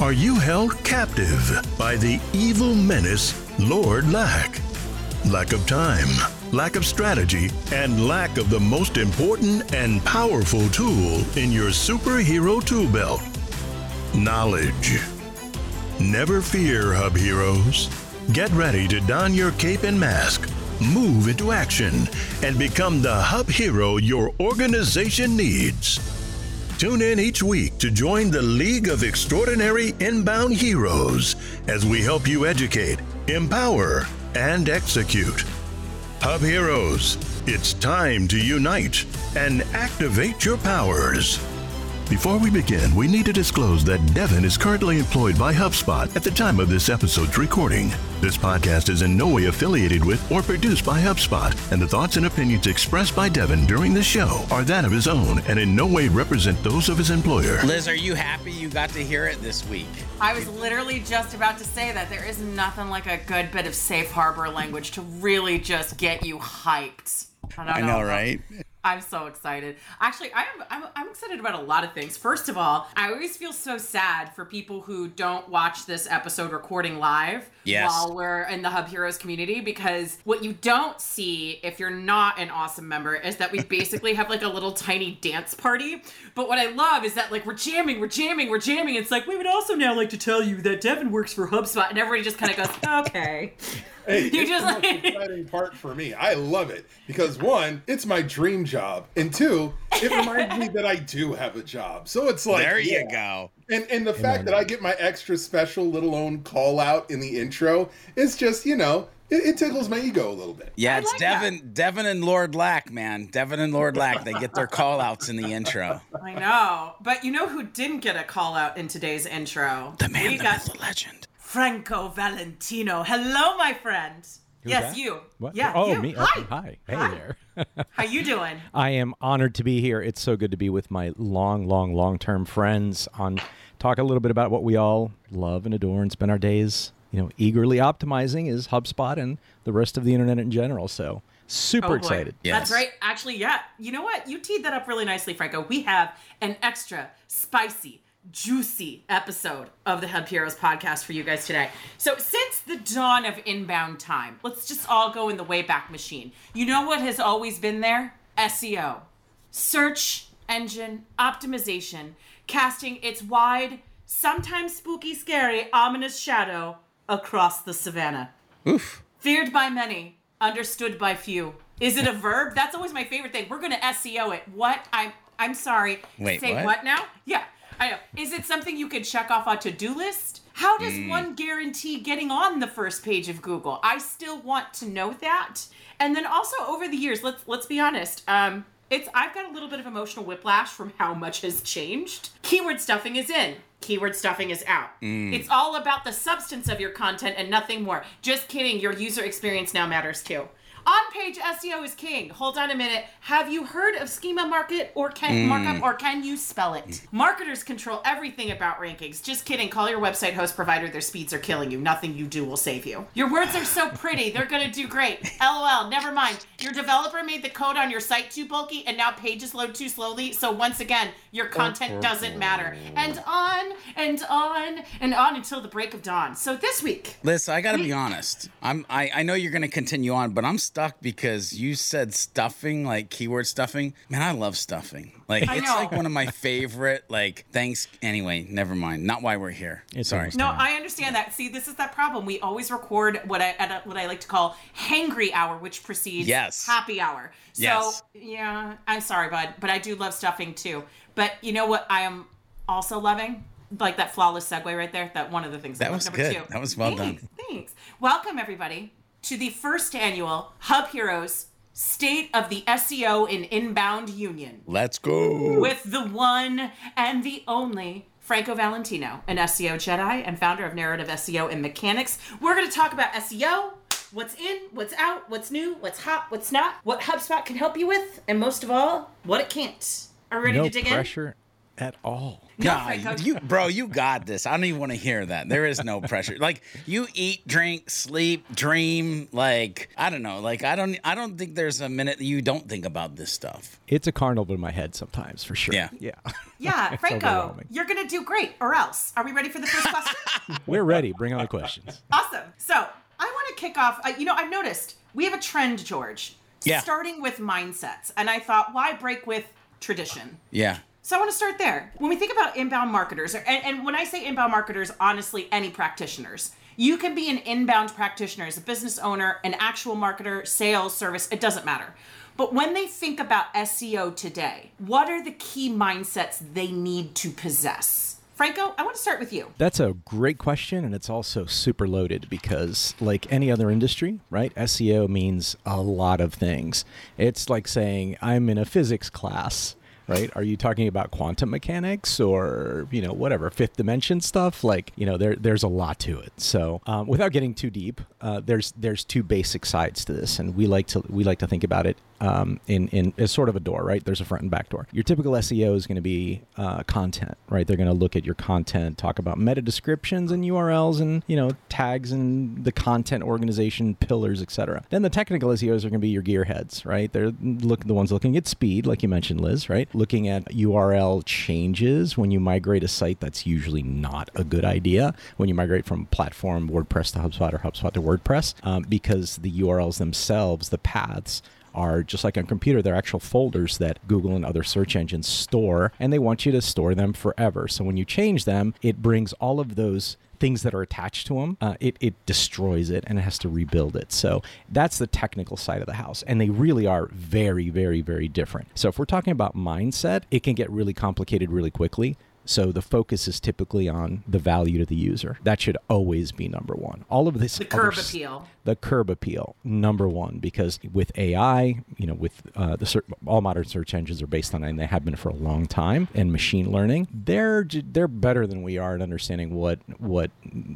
Are you held captive by the evil menace, Lord Lack? Lack of time, lack of strategy, and lack of the most important and powerful tool in your superhero tool belt knowledge. Never fear, Hub Heroes. Get ready to don your cape and mask move into action, and become the hub hero your organization needs. Tune in each week to join the League of Extraordinary Inbound Heroes as we help you educate, empower, and execute. Hub Heroes, it's time to unite and activate your powers. Before we begin, we need to disclose that Devin is currently employed by HubSpot at the time of this episode's recording. This podcast is in no way affiliated with or produced by HubSpot, and the thoughts and opinions expressed by Devin during the show are that of his own and in no way represent those of his employer. Liz, are you happy you got to hear it this week? I was literally just about to say that there is nothing like a good bit of safe harbor language to really just get you hyped. I, I know, know, right? I'm so excited. Actually, I'm, I'm, I'm excited about a lot of things. First of all, I always feel so sad for people who don't watch this episode recording live yes. while we're in the Hub Heroes community because what you don't see if you're not an awesome member is that we basically have like a little tiny dance party. But what I love is that like we're jamming, we're jamming, we're jamming. It's like we would also now like to tell you that Devin works for HubSpot, and everybody just kind of goes, okay. Hey, you just the like... exciting part for me. I love it because one, it's my dream job, and two, it reminds me that I do have a job. So it's like there you yeah. go. And and the fact that I get my extra special little own call out in the intro is just you know it, it, tickles my ego a little bit. Yeah, it's like Devin, that. Devin and Lord Lack, man. Devin and Lord Lack, they get their call outs in the intro. I know. But you know who didn't get a call out in today's intro? The man, we the got myth, the legend. Franco Valentino. Hello, my friend. Who's yes, that? you. What? Yeah, oh, you. me. Hi. Oh, hi. Hey hi. there. How you doing? I am honored to be here. It's so good to be with my long, long, long-term friends on talk a little bit about what we all love and adore and spend our days, you know, eagerly optimizing is HubSpot and the rest of the internet in general. So super oh excited. Yes. That's right. Actually, yeah. You know what? You teed that up really nicely, Franco. We have an extra spicy juicy episode of the Hub Heroes podcast for you guys today. So, since the dawn of inbound time, let's just all go in the Wayback Machine. You know what has always been there? SEO, search engine optimization, casting its wide, sometimes spooky, scary, ominous shadow across the savannah. Oof. Feared by many, understood by few. Is it a verb? That's always my favorite thing. We're going to SEO it. What? I'm I'm sorry. Wait, Say what? what now? Yeah. I know. Is it something you could check off a to-do list? How does Mm. one guarantee getting on the first page of Google? I still want to know that. And then also over the years, let's let's be honest. Um, it's I've got a little bit of emotional whiplash from how much has changed. Keyword stuffing is in. Keyword stuffing is out. Mm. It's all about the substance of your content and nothing more. Just kidding. Your user experience now matters too. On page SEO is king. Hold on a minute. Have you heard of schema market or can mm. markup or can you spell it? Mm. Marketers control everything about rankings. Just kidding. Call your website host provider. Their speeds are killing you. Nothing you do will save you. Your words are so pretty. They're going to do great. LOL. Never mind. Your developer made the code on your site too bulky and now pages load too slowly. So once again, your content doesn't matter. And on and on and on until the break of dawn. So this week, Liz, I got to be honest. I'm I, I know you're to continue on, but I'm stuck because you said stuffing, like keyword stuffing. Man, I love stuffing. Like I it's know. like one of my favorite like thanks anyway, never mind. Not why we're here. It's Sorry. No. I understand that. See, this is that problem. We always record what I at a, what I like to call hangry hour, which precedes Yes. happy hour. So Yes. yeah, I'm sorry, bud, but I do love stuffing too. But you know what? I am also loving like that flawless segue right there. That one of the things. I That love. was Number good. Two. That was well Thanks, done. Thanks. Welcome everybody to the first annual Hub Heroes State of the SEO in Inbound Union Let's go. with the one and the only Franco Valentino, an SEO Jedi and founder of Narrative SEO and Mechanics. We're going to talk about SEO, what's in, what's out, what's new, what's hot, what's not, what HubSpot can help you with, and most of all, what it can't. Are we ready no to dig pressure at all. No, God, you bro, you got this. I don't even want to hear that. There is no pressure. Like you eat, drink, sleep, dream. Like I don't know. Like I don't. I don't think there's a minute that you don't think about this stuff. It's a carnival in my head sometimes, for sure. Yeah. Yeah. yeah, Franco, you're going to do great, or else. Are we ready for the first question? We're ready. Bring on the questions. Awesome. So I want to kick off. Uh, you know, I've noticed we have a trend, George. Yeah. Starting with mindsets, and I thought, why break with tradition? Yeah. So I want to start there. When we think about inbound marketers, and, and when I say inbound marketers, honestly, any practitioners. You can be an inbound practitioner as a business owner, an actual marketer, sales, service, it doesn't matter. But when they think about SEO today, what are the key mindsets they need to possess? Franco, I want to start with you. That's a great question, and it's also super loaded because, like any other industry, right? SEO means a lot of things. It's like saying, I'm in a physics class, right? Are you talking about quantum mechanics or, you know, whatever, fifth dimension stuff? Like, you know, there, there's a lot to it. So, um, without getting too deep, uh, there's there's two basic sides to this, and we like to we like to think about it um, in in as sort of a door, right? There's a front and back door. Your typical SEO is going to be uh, content, right? They're going to look at your content, talk about meta descriptions and URLs and you know tags and the content organization pillars, etc. Then the technical SEOs are going to be your gearheads, right? They're look the ones looking at speed, like you mentioned, Liz, right? Looking at URL changes when you migrate a site. That's usually not a good idea when you migrate from platform WordPress to HubSpot or HubSpot to WordPress, um, because the URLs themselves, the paths are just like on computer they're actual folders that google and other search engines store and they want you to store them forever. So when you change them it brings all of those things that are attached to them uh, it, it destroys it and it has to rebuild it. So that's the technical side of the house and they really are very very very different. So if we're talking about mindset it can get really complicated really quickly so the focus is typically on the value to the user. That should always be number one. All of this The curb s- appeal. the curb appeal number one because with ai you know with uh, the ser- all modern search engines are based on and they have been for a long time and machine learning they're they're better than we are at understanding what what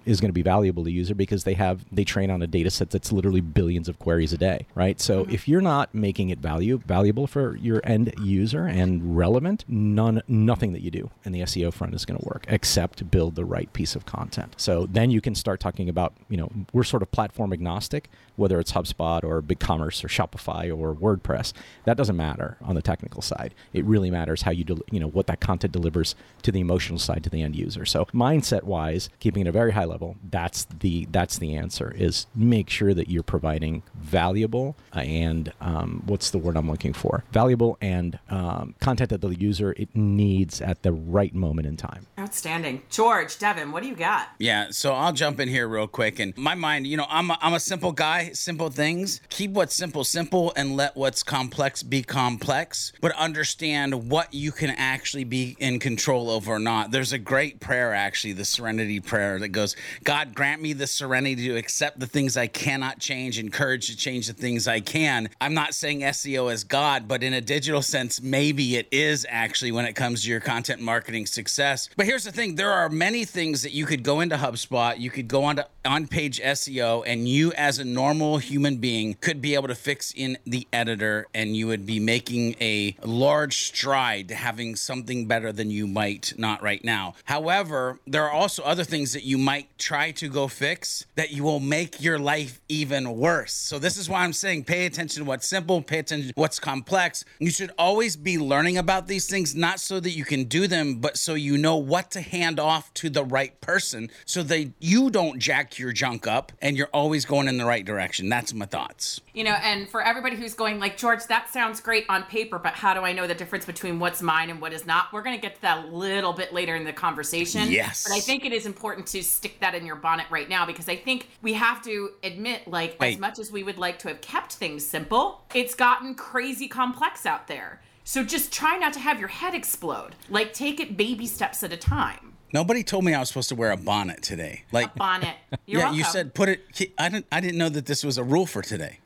is going to be valuable to user because they have they train on a data set that's literally billions of queries a day right so if you're not making it value valuable for your end user and relevant none nothing that you do in the seo front is going to work except build the right piece of content. So then you can start talking about you know we're sort of platform agnostic whether it's hubspot or BigCommerce or shopify or wordpress that doesn't matter on the technical side it really matters how you del- you know what that content delivers to the emotional side to the end user so mindset wise keeping it a very high level that's the that's the answer is make sure that you're providing valuable uh, and um, what's the word i'm looking for valuable and um, content that the user it needs at the right moment in time. Outstanding. George, Devin, what do you got? Yeah, so I'll jump in here real quick. And my mind, you know, I'm a, I'm a simple guy, simple things. Keep what's simple simple and let what's complex be complex, but understand what you can actually be in control of or not. There's a great prayer, actually, the serenity prayer that goes, God, grant me the serenity to accept the things I cannot change and courage to change the things I can. I'm not saying SEO is God, but in a digital sense, maybe it is actually when it comes to your content marketing success. But here's the thing there are many things that you could go into HubSpot, you could go on to on page SEO, and you as a normal human being could be able to fix in the editor and you would be making a large stride to having something better than you might not right now. However, there are also other things that you might try to go fix that you will make your life even worse. So this is why I'm saying pay attention to what's simple, pay attention to what's complex. You should always be learning about these things, not so that you can do them, but so you know what to hand off to the right person so that you don't jack your junk up and you're always going in the right direction. That's my thoughts. You know, and for everybody who's going like, George, that sounds great on paper, but how do I know the difference between what's mine and what is not? We're going to get to that a little bit later in the conversation. Yes. But I think it is important to stick that in your bonnet right now because I think we have to admit, like, Wait. as much as we would like to have kept things simple, it's gotten crazy complex out there. So just try not to have your head explode. Like, take it baby steps at a time. Nobody told me I was supposed to wear a bonnet today. Like Bonnet. You're yeah, welcome. you said put it. I didn't. I didn't know that this was a rule for today.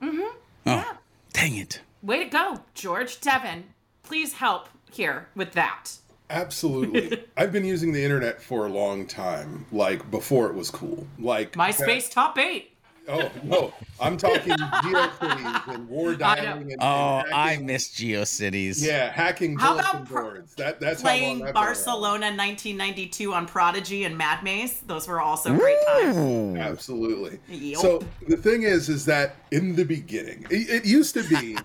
Mm-hmm. Oh, Yeah. dang it! Way to go, George. Devin, please help here with that. Absolutely. I've been using the internet for a long time, like before it was cool. Like MySpace top eight. Oh no, I'm talking GeoCities and war oh, dialing and, Oh, and I hacking, miss GeoCities. yeah, hacking How bulletin about pro- boards. That that's Playing how long I've around. Barcelona 1992 on Prodigy and Mad Maze. Those were also great times. Absolutely. Yup. So the thing is, is that in the beginning, it, it used to be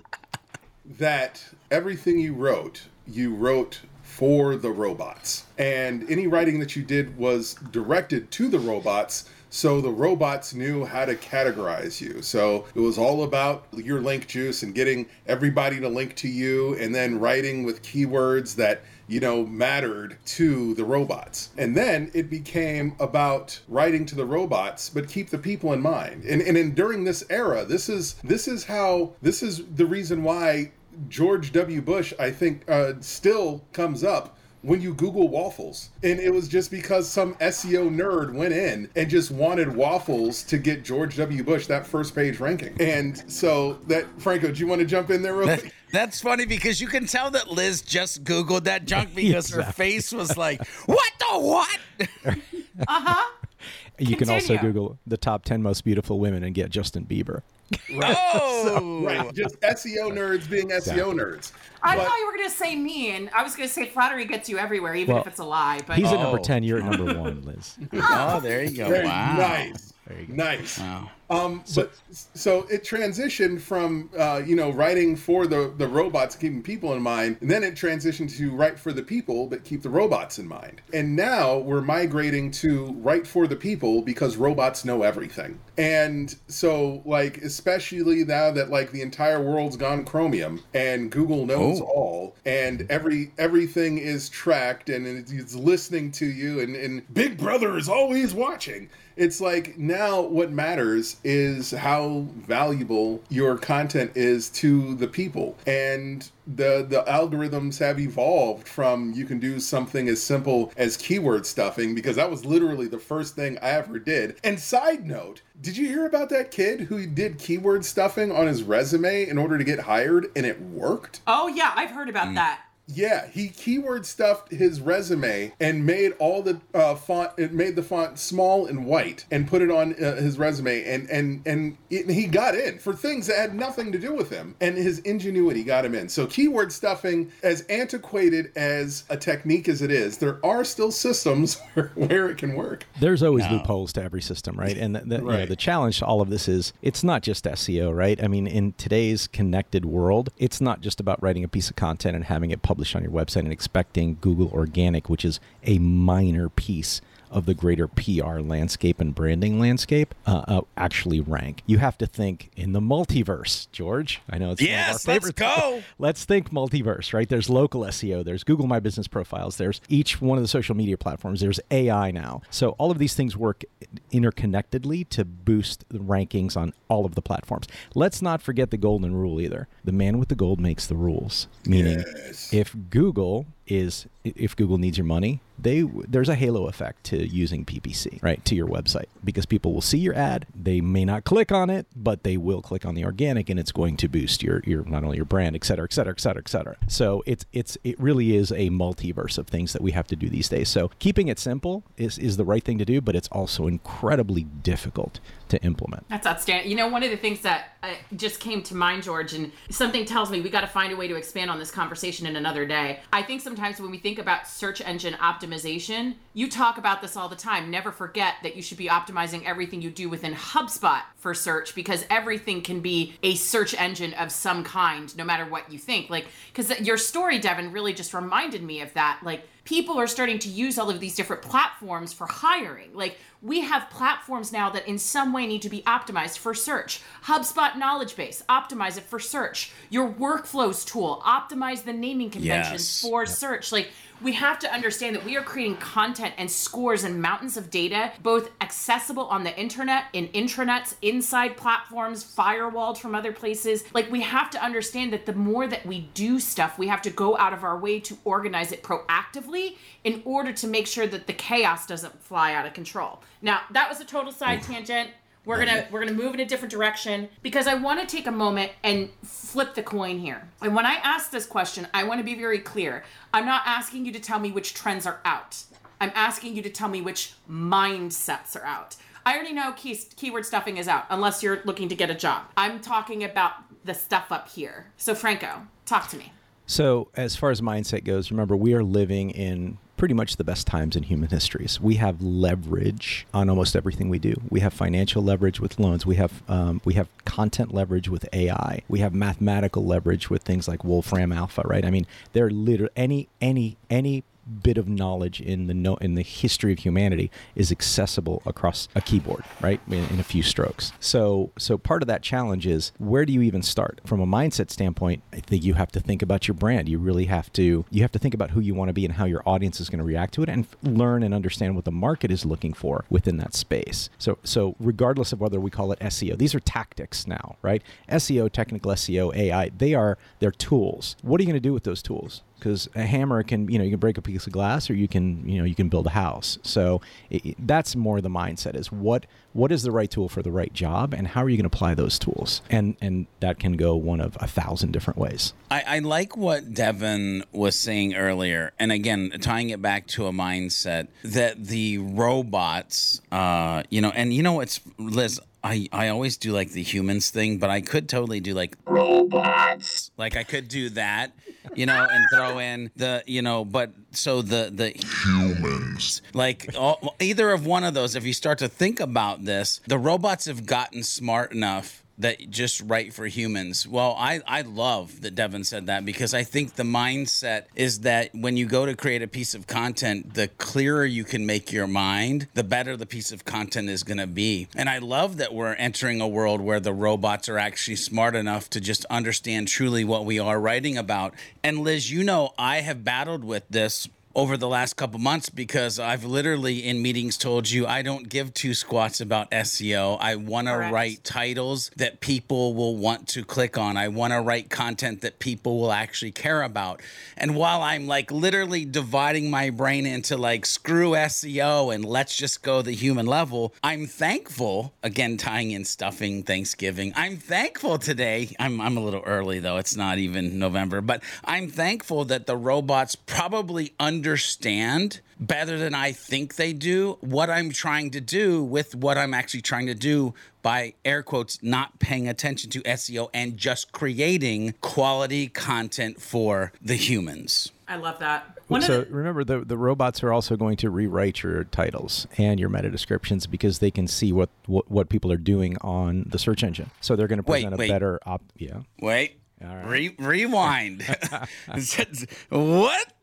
that everything you wrote, you wrote for the robots, and any writing that you did was directed to the robots. So the robots knew how to categorize you. So it was all about your link juice and getting everybody to link to you, and then writing with keywords that you know, mattered to the robots. And then it became about writing to the robots, but keep the people in mind. And and in, during this era, this is this is how this is the reason why George W. Bush, I think, uh, still comes up when you Google waffles. And it was just because some SEO nerd went in and just wanted waffles to get George W. Bush that first page ranking. And so that Franco, do you want to jump in there real quick? That's funny because you can tell that Liz just Googled that junk because her face was like, "What the what?" Uh huh. You can also Google the top 10 most beautiful women and get Justin Bieber. Oh, Right, just SEO nerds being SEO nerds. I But- thought you were going to say me, and I was going to say flattery gets you everywhere, even Well, if it's a lie. But He's at number Oh. 10. You're at number one, Liz. oh, there you go. Very Wow. nice. There you go. Nice. Wow. Um, but so it transitioned from uh, you know writing for the the robots, keeping people in mind, and then it transitioned to write for the people, but keep the robots in mind. And now we're migrating to write for the people because robots know everything. And so, like, especially now that like the entire world's gone Chromium and Google knows Oh. all, and every everything is tracked and it's, it's listening to you, and, and Big Brother is always watching it's like now what matters is how valuable your content is to the people and the the algorithms have evolved from you can do something as simple as keyword stuffing because that was literally the first thing I ever did. And side note, did you hear about that kid who did keyword stuffing on his resume in order to get hired and it worked? oh yeah, I've heard Mm. about that. Yeah, he keyword stuffed his resume and made all the uh, font. It made the font small and white and put it on uh, his resume, and and and it, he got in for things that had nothing to do with him. And his ingenuity got him in. So keyword stuffing, as antiquated as a technique as it is, there are still systems where, where it can work. There's always loopholes to every system, right? And the, the, you know, the challenge to all of this is it's not just SEO, right? I mean, in today's connected world, it's not just about writing a piece of content and having it published on your website and expecting Google Organic, which is a minor piece of the greater PR landscape and branding landscape uh, uh, actually rank. You have to think in the multiverse, George. I know it's one of our Yes, let's go. Let's think multiverse, right? There's local SEO, there's Google My Business Profiles, there's each one of the social media platforms, there's AI now. So all of these things work interconnectedly to boost the rankings on all of the platforms. Let's not forget the golden rule either. The man with the gold makes the rules, meaning Yes. if Google is if Google needs your money, they there's a halo effect to using PPC, right, to your website because people will see your ad, they may not click on it, but they will click on the organic and it's going to boost your your not only your brand, et cetera, et cetera, et cetera, et cetera. So it's it's it really is a multiverse of things that we have to do these days. So keeping it simple is is the right thing to do, but it's also incredibly difficult to implement. That's outstanding. You know, one of the things that uh, just came to mind, George, and something tells me we got to find a way to expand on this conversation in another day. I think sometimes when we think about search engine optimization, you talk about this all the time. Never forget that you should be optimizing everything you do within HubSpot for search because everything can be a search engine of some kind, no matter what you think. Like, because your story, Devin, really just reminded me of that. Like, people are starting to use all of these different platforms for hiring. Like we have platforms now that in some way need to be optimized for search. HubSpot knowledge base, optimize it for search. Your workflows tool, optimize the naming conventions Yes. for search. Like we have to understand that we are creating content and scores and mountains of data, both accessible on the internet, in intranets, inside platforms, firewalled from other places. Like, we have to understand that the more that we do stuff, we have to go out of our way to organize it proactively in order to make sure that the chaos doesn't fly out of control. Now, that was a total side tangent. We're gonna we're gonna move in a different direction because I want to take a moment and flip the coin here. And when I ask this question, I want to be very clear. I'm not asking you to tell me which trends are out. I'm asking you to tell me which mindsets are out. I already know key, keyword stuffing is out unless you're looking to get a job. I'm talking about the stuff up here. So Franco, talk to me. So, as far as mindset goes, remember we are living in pretty much the best times in human histories. We have leverage on almost everything we do. We have financial leverage with loans. We have um, we have content leverage with AI. We have mathematical leverage with things like Wolfram Alpha. Right? I mean, there are literally any any any bit of knowledge in the no, in the history of humanity is accessible across a keyboard, right? In, in a few strokes. So so part of that challenge is where do you even start? From a mindset standpoint, I think you have to think about your brand. You really have to you have to think about who you want to be and how your audience is going to react to it and learn and understand what the market is looking for within that space. So so regardless of whether we call it SEO, these are tactics now, right? SEO, technical SEO, AI, they are they're tools. What are you going to do with those tools? Because a hammer can you know you can break a piece of glass or you can you know you can build a house so it, that's more the mindset is what what is the right tool for the right job and how are you going to apply those tools and and that can go one of a thousand different ways I, I like what Devin was saying earlier, and again, tying it back to a mindset that the robots, uh, you know, and you know it's Liz. I, I always do like the humans thing, but I could totally do like robots. Like I could do that, you know, and throw in the, you know, but so the the humans, like all, either of one of those. If you start to think about this, the robots have gotten smart enough that just right for humans. Well, I, I love that Devin said that because I think the mindset is that when you go to create a piece of content, the clearer you can make your mind, the better the piece of content is going to be. And I love that we're entering a world where the robots are actually smart enough to just understand truly what we are writing about. And Liz, you know, I have battled with this over the last couple months because I've literally in meetings told you I don't give two squats about SEO. I want to write titles that people will want to click on. I want to write content that people will actually care about. And while I'm like literally dividing my brain into like screw SEO and let's just go the human level, I'm thankful, again, tying in stuffing Thanksgiving. I'm thankful today. I'm, I'm a little early though. It's not even November, but I'm thankful that the robots probably understand better than I think they do what I'm trying to do with what I'm actually trying to do by air quotes not paying attention to SEO and just creating quality content for the humans. I love that. One so the, remember the, the robots are also going to rewrite your titles and your meta descriptions because they can see what, what, what people are doing on the search engine so they're going to Wait, present a wait. better op yeah Wait. All right. Re- rewind. what?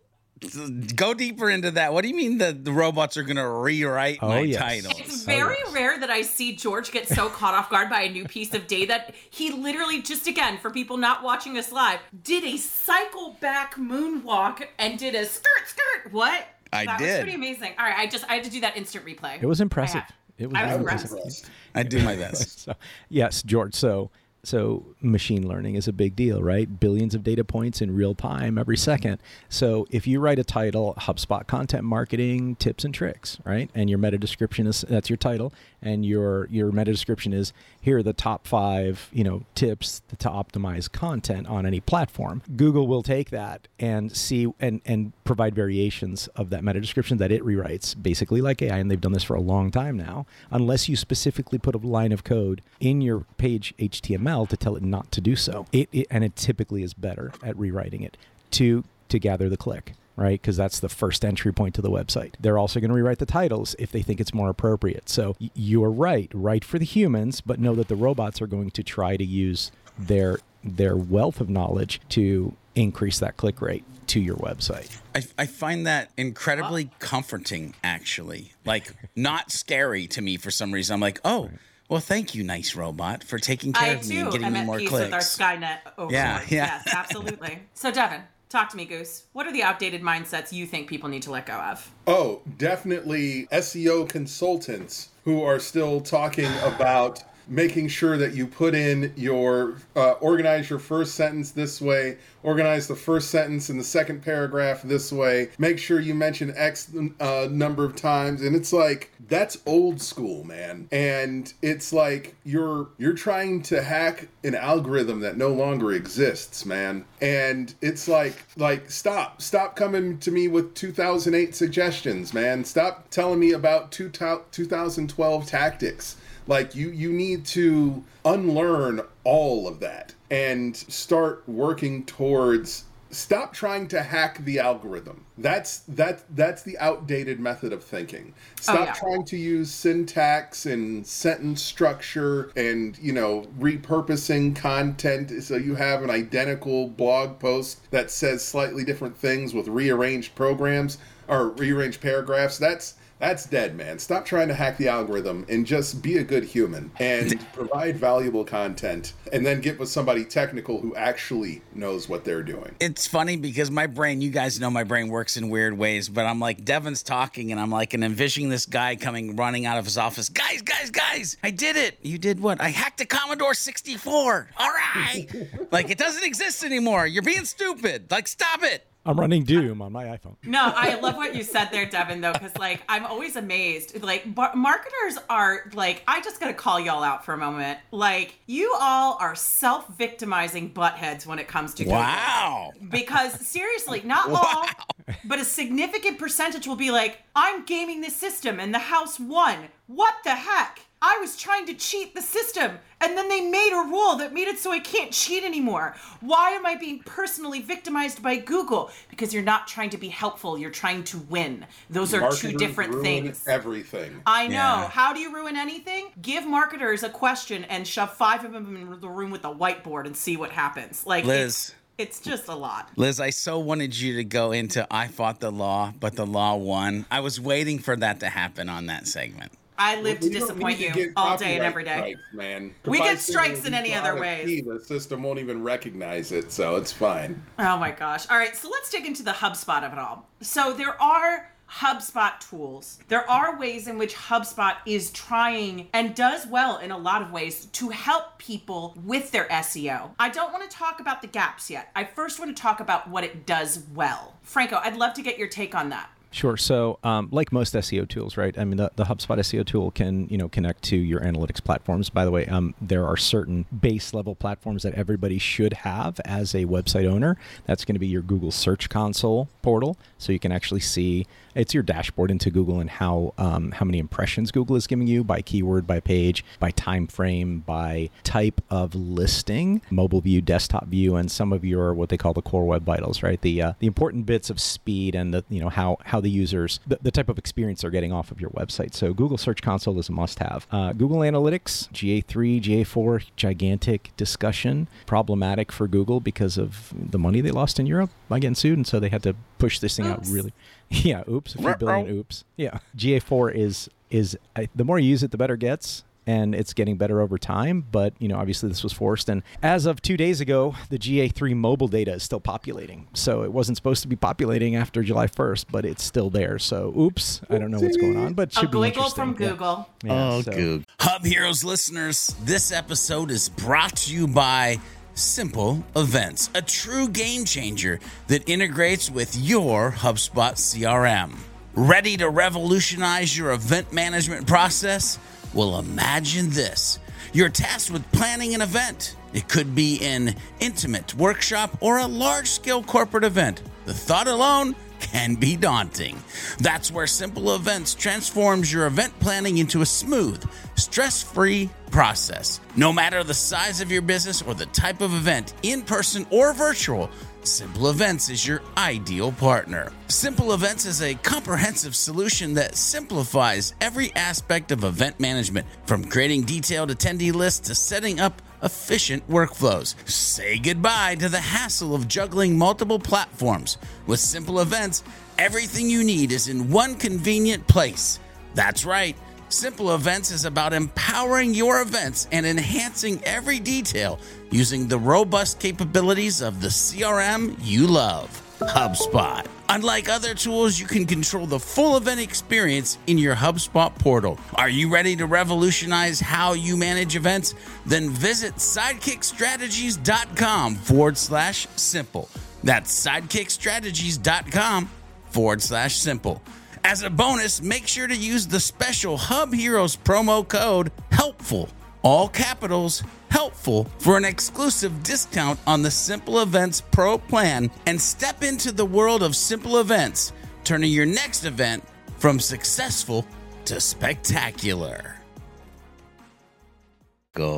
Go deeper into that. What do you mean the, the robots are going to rewrite Oh, my yes. titles? It's very oh, rare that I see George get so caught off guard by a new piece of data that he literally just again for people not watching us live did a cycle back moonwalk and did a skirt skirt. What? I that did. was pretty amazing. All right, I just I had to do that instant replay. It was impressive. It was I was very impressed. impressive. I do my best. So, yes, George. So, so machine learning is a big deal, right? Billions of data points in real time every second. So, if you write a title, HubSpot content marketing tips and tricks, right? And your meta description is that's your title, and your your meta description is here are the top five, you know, tips to optimize content on any platform. Google will take that and see and and provide variations of that meta description that it rewrites, basically like AI, and they've done this for a long time now. Unless you specifically put a line of code in your page HTML to tell it not to do so, it, it and it typically is better at rewriting it to to gather the click right? Because that's the first entry point to the website. They're also going to rewrite the titles if they think it's more appropriate. So y- you're right, right for the humans, but know that the robots are going to try to use their their wealth of knowledge to increase that click rate to your website. I, I find that incredibly comforting, actually. Like, not scary to me for some reason. I'm like, oh, well, thank you, nice robot, for taking care I of me and getting me more peace clicks. with our Skynet overlord. Yeah, yeah. Yes, absolutely. so Devin, talk to me, Goose. What are the outdated mindsets you think people need to let go of? Oh, definitely SEO consultants who are still talking about making sure that you put in your uh, organize your first sentence this way, organize the first sentence in the second paragraph this way, make sure you mention X uh, number of times, and it's like that's old school, man. And it's like you're you're trying to hack an algorithm that no longer exists, man. And it's like like stop stop coming to me with 2008 suggestions, man. Stop telling me about two 2012 tactics. Like you you need to unlearn all of that and start working towards stop trying to hack the algorithm. That's that that's the outdated method of thinking. Oh, stop yeah. trying to use syntax and sentence structure and you know repurposing content so you have an identical blog post that says slightly different things with rearranged programs or rearrange paragraphs. That's that's dead, man. Stop trying to hack the algorithm and just be a good human and provide valuable content and then get with somebody technical who actually knows what they're doing. it's funny because my brain, you guys know my brain works in weird ways, but I'm like, Devin's talking and I'm like, and envisioning this guy coming running out of his office. Guys, guys, guys, I did it. You did what? I hacked a Commodore 64. All right. like, it doesn't exist anymore. You're being stupid. Like, stop it. I'm running Doom on my iPhone. No, I love what you said there, Devin, though, because like I'm always amazed. Like bar- marketers are like, I just gotta call y'all out for a moment. Like you all are self-victimizing buttheads when it comes to Google. Wow. Because seriously, not all, but a significant percentage will be like, I'm gaming the system and the house won. What the heck? I was trying to cheat the system, and then they made a rule that made it so I can't cheat anymore. Why am I being personally victimized by Google? Because you're not trying to be helpful, you're trying to win. Those are two different ruin things. Everything. I know. Yeah. How do you ruin anything? Give marketers a question and shove five of them in the room with a whiteboard and see what happens. Like Liz. it's, it's just a lot. Liz, I so wanted you to go into I fought the law, but the law won. I was waiting for that to happen on that segment. I live to We don't disappoint need you to all day and every day. strikes, man. We get strikes in any other way. The system won't even recognize it, so it's fine. Oh my gosh. All right, so let's dig into the HubSpot of it all. So there are HubSpot tools. There are ways in which HubSpot is trying and does well in a lot of ways to help people with their SEO. I don't want to talk about the gaps yet. I first want to talk about what it does well. Franco, I'd love to get your take on that. Sure. So, um, like most SEO tools, right? I mean, the, the HubSpot SEO tool can, you know, connect to your analytics platforms. By the way, um, there are certain base level platforms that everybody should have as a website owner. That's going to be your Google Search Console portal, so you can actually see it's your dashboard into Google and how um, how many impressions Google is giving you by keyword, by page, by time frame, by type of listing, mobile view, desktop view, and some of your what they call the core web vitals, right? The uh, the important bits of speed and the you know how how the users, the, the type of experience they're getting off of your website. So Google Search Console is a must-have. Uh, Google Analytics, GA3, GA4, gigantic discussion, problematic for Google because of the money they lost in Europe by getting sued, and so they had to push this thing Oops. out really. Yeah, oops, a few billion oops. Yeah, GA4 is is I, the more you use it, the better it gets. And it's getting better over time, but you know, obviously this was forced. And as of two days ago, the GA3 mobile data is still populating. So it wasn't supposed to be populating after July 1st, but it's still there. So oops, I don't know what's going on, but it A should be Google from Google. Yeah, oh, so- Goog. Hub Heroes listeners, this episode is brought to you by Simple Events, a true game changer that integrates with your HubSpot CRM. Ready to revolutionize your event management process? Well, imagine this. You're tasked with planning an event. It could be an intimate workshop or a large scale corporate event. The thought alone can be daunting. That's where Simple Events transforms your event planning into a smooth, stress free process. No matter the size of your business or the type of event, in person or virtual, Simple Events is your ideal partner. Simple Events is a comprehensive solution that simplifies every aspect of event management, from creating detailed attendee lists to setting up efficient workflows. Say goodbye to the hassle of juggling multiple platforms. With Simple Events, everything you need is in one convenient place. That's right. Simple Events is about empowering your events and enhancing every detail using the robust capabilities of the CRM you love, HubSpot. Unlike other tools, you can control the full event experience in your HubSpot portal. Are you ready to revolutionize how you manage events? Then visit sidekickstrategies.com forward slash simple. That's sidekickstrategies.com forward slash simple. As a bonus, make sure to use the special Hub Heroes promo code HELPFUL, all capitals, helpful, for an exclusive discount on the Simple Events Pro plan and step into the world of simple events, turning your next event from successful to spectacular.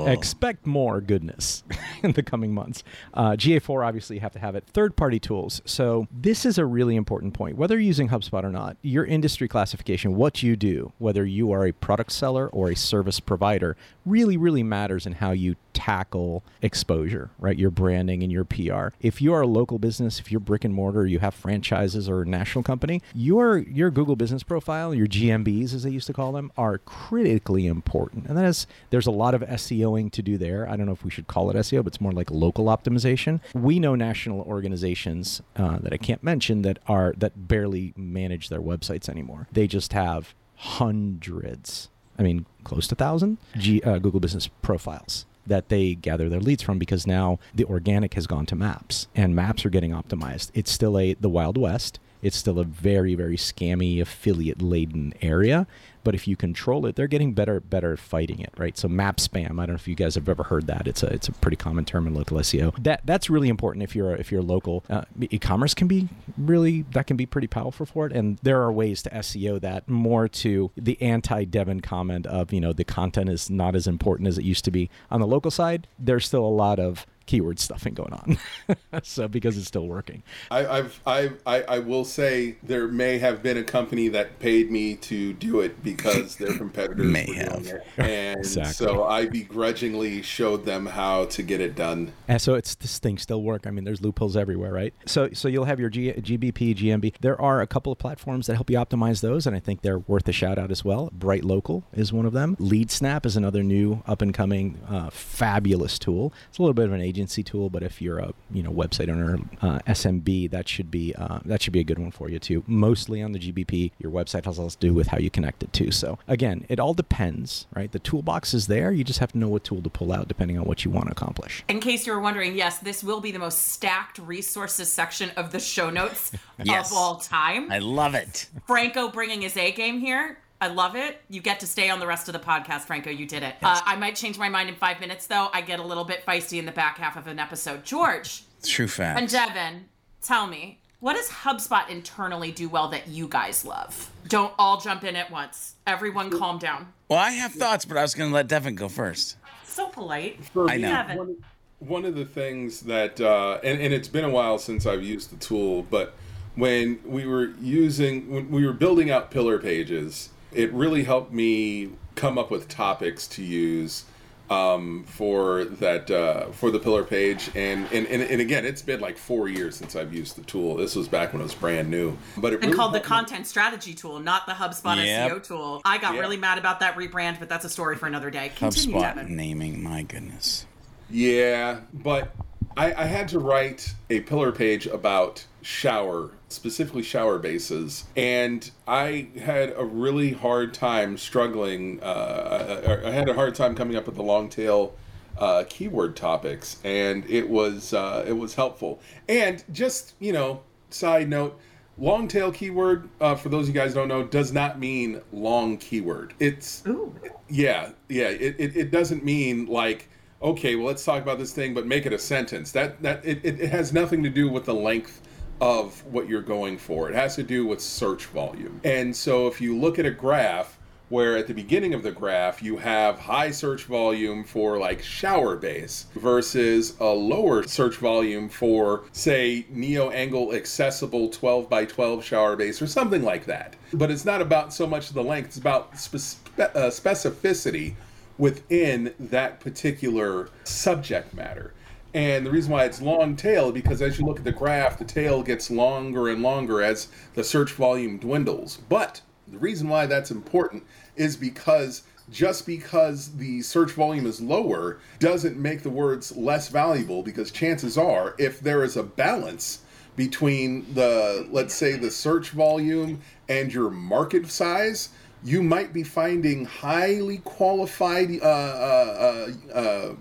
Expect more goodness in the coming months. Uh, GA4 obviously you have to have it. Third party tools. So, this is a really important point. Whether you're using HubSpot or not, your industry classification, what you do, whether you are a product seller or a service provider, really, really matters in how you tackle exposure, right? Your branding and your PR. If you are a local business, if you're brick and mortar, you have franchises or a national company, your your Google business profile, your GMBs as they used to call them, are critically important. And that is there's a lot of SEOing to do there. I don't know if we should call it SEO, but it's more like local optimization. We know national organizations uh, that I can't mention that are that barely manage their websites anymore. They just have hundreds I mean, close to thousand G, uh, Google Business profiles that they gather their leads from because now the organic has gone to Maps and Maps are getting optimized. It's still a the Wild West. It's still a very very scammy affiliate laden area, but if you control it, they're getting better better at fighting it, right? So map spam. I don't know if you guys have ever heard that. It's a it's a pretty common term in local SEO. That that's really important if you're if you're local. Uh, e-commerce can be really that can be pretty powerful for it, and there are ways to SEO that more to the anti Devin comment of you know the content is not as important as it used to be on the local side. There's still a lot of keyword stuffing going on, so because it's still working. I, I've, I, I, I will say there may have been a company that paid me to do it because their competitors May were have. doing it, and Exactly. so I begrudgingly showed them how to get it done. And so it's this thing still work. I mean, there's loopholes everywhere, right? So so you'll have your G, GBP, GMB. There are a couple of platforms that help you optimize those, and I think they're worth a shout out as well. BrightLocal is one of them. LeadSnap is another new up and coming uh, fabulous tool. It's a little bit of an agency tool, but if you're a you know website owner, uh, SMB, that should be uh, that should be a good one for you too. Mostly on the GBP, your website has less to do with how you connect it to. So again, it all depends, right? The toolbox is there. You just have to know what tool to pull out depending on what you want to accomplish. In case you were wondering, yes, this will be the most stacked resources section of the show notes Yes. of all time. I love it. Franco bringing his A game here. I love it. You get to stay on the rest of the podcast, Franco. You did it. Uh, I might change my mind in five minutes, though. I get a little bit feisty in the back half of an episode. George True fact. and Devin, tell me, what does HubSpot internally do well that you guys love? Don't all jump in at once. Everyone calm down. Well, I have thoughts, but I was going to let Devin go first. So polite. I know. Devin. One, one of the things that, uh, and, and it's been a while since I've used the tool, but when we were using when we were building out pillar pages, it really helped me come up with topics to use um, for that uh, for the pillar page and, and and and again it's been like four years since I've used the tool this was back when it was brand new but it and really called the helped me- content strategy tool, not the HubSpot Yep. SEO tool. I got Yeah. really mad about that rebrand, but that's a story for another day. Continue, HubSpot Devin. naming, my goodness. Yeah, but I, I had to write a pillar page about shower, specifically shower bases, and I had a really hard time struggling. Uh, I, I had a hard time coming up with the long tail uh, keyword topics, and it was uh, it was helpful. And just you know, side note. Long tail keyword, uh, for those of you guys who don't know, does not mean long keyword. It's Ooh. yeah, yeah. It, it, it doesn't mean like okay, well let's talk about this thing, but make it a sentence. That that it, it has nothing to do with the length of what you're going for. It has to do with search volume. And so if you look at a graph where at the beginning of the graph you have high search volume for like shower base versus a lower search volume for say neo angle accessible 12 by 12 shower base or something like that but it's not about so much the length it's about spe- uh, specificity within that particular subject matter and the reason why it's long tail because as you look at the graph the tail gets longer and longer as the search volume dwindles. But the reason why that's important is because just because the search volume is lower doesn't make the words less valuable because chances are if there is a balance between the let's say the search volume and your market size you might be finding highly qualified uh, uh, uh, uh,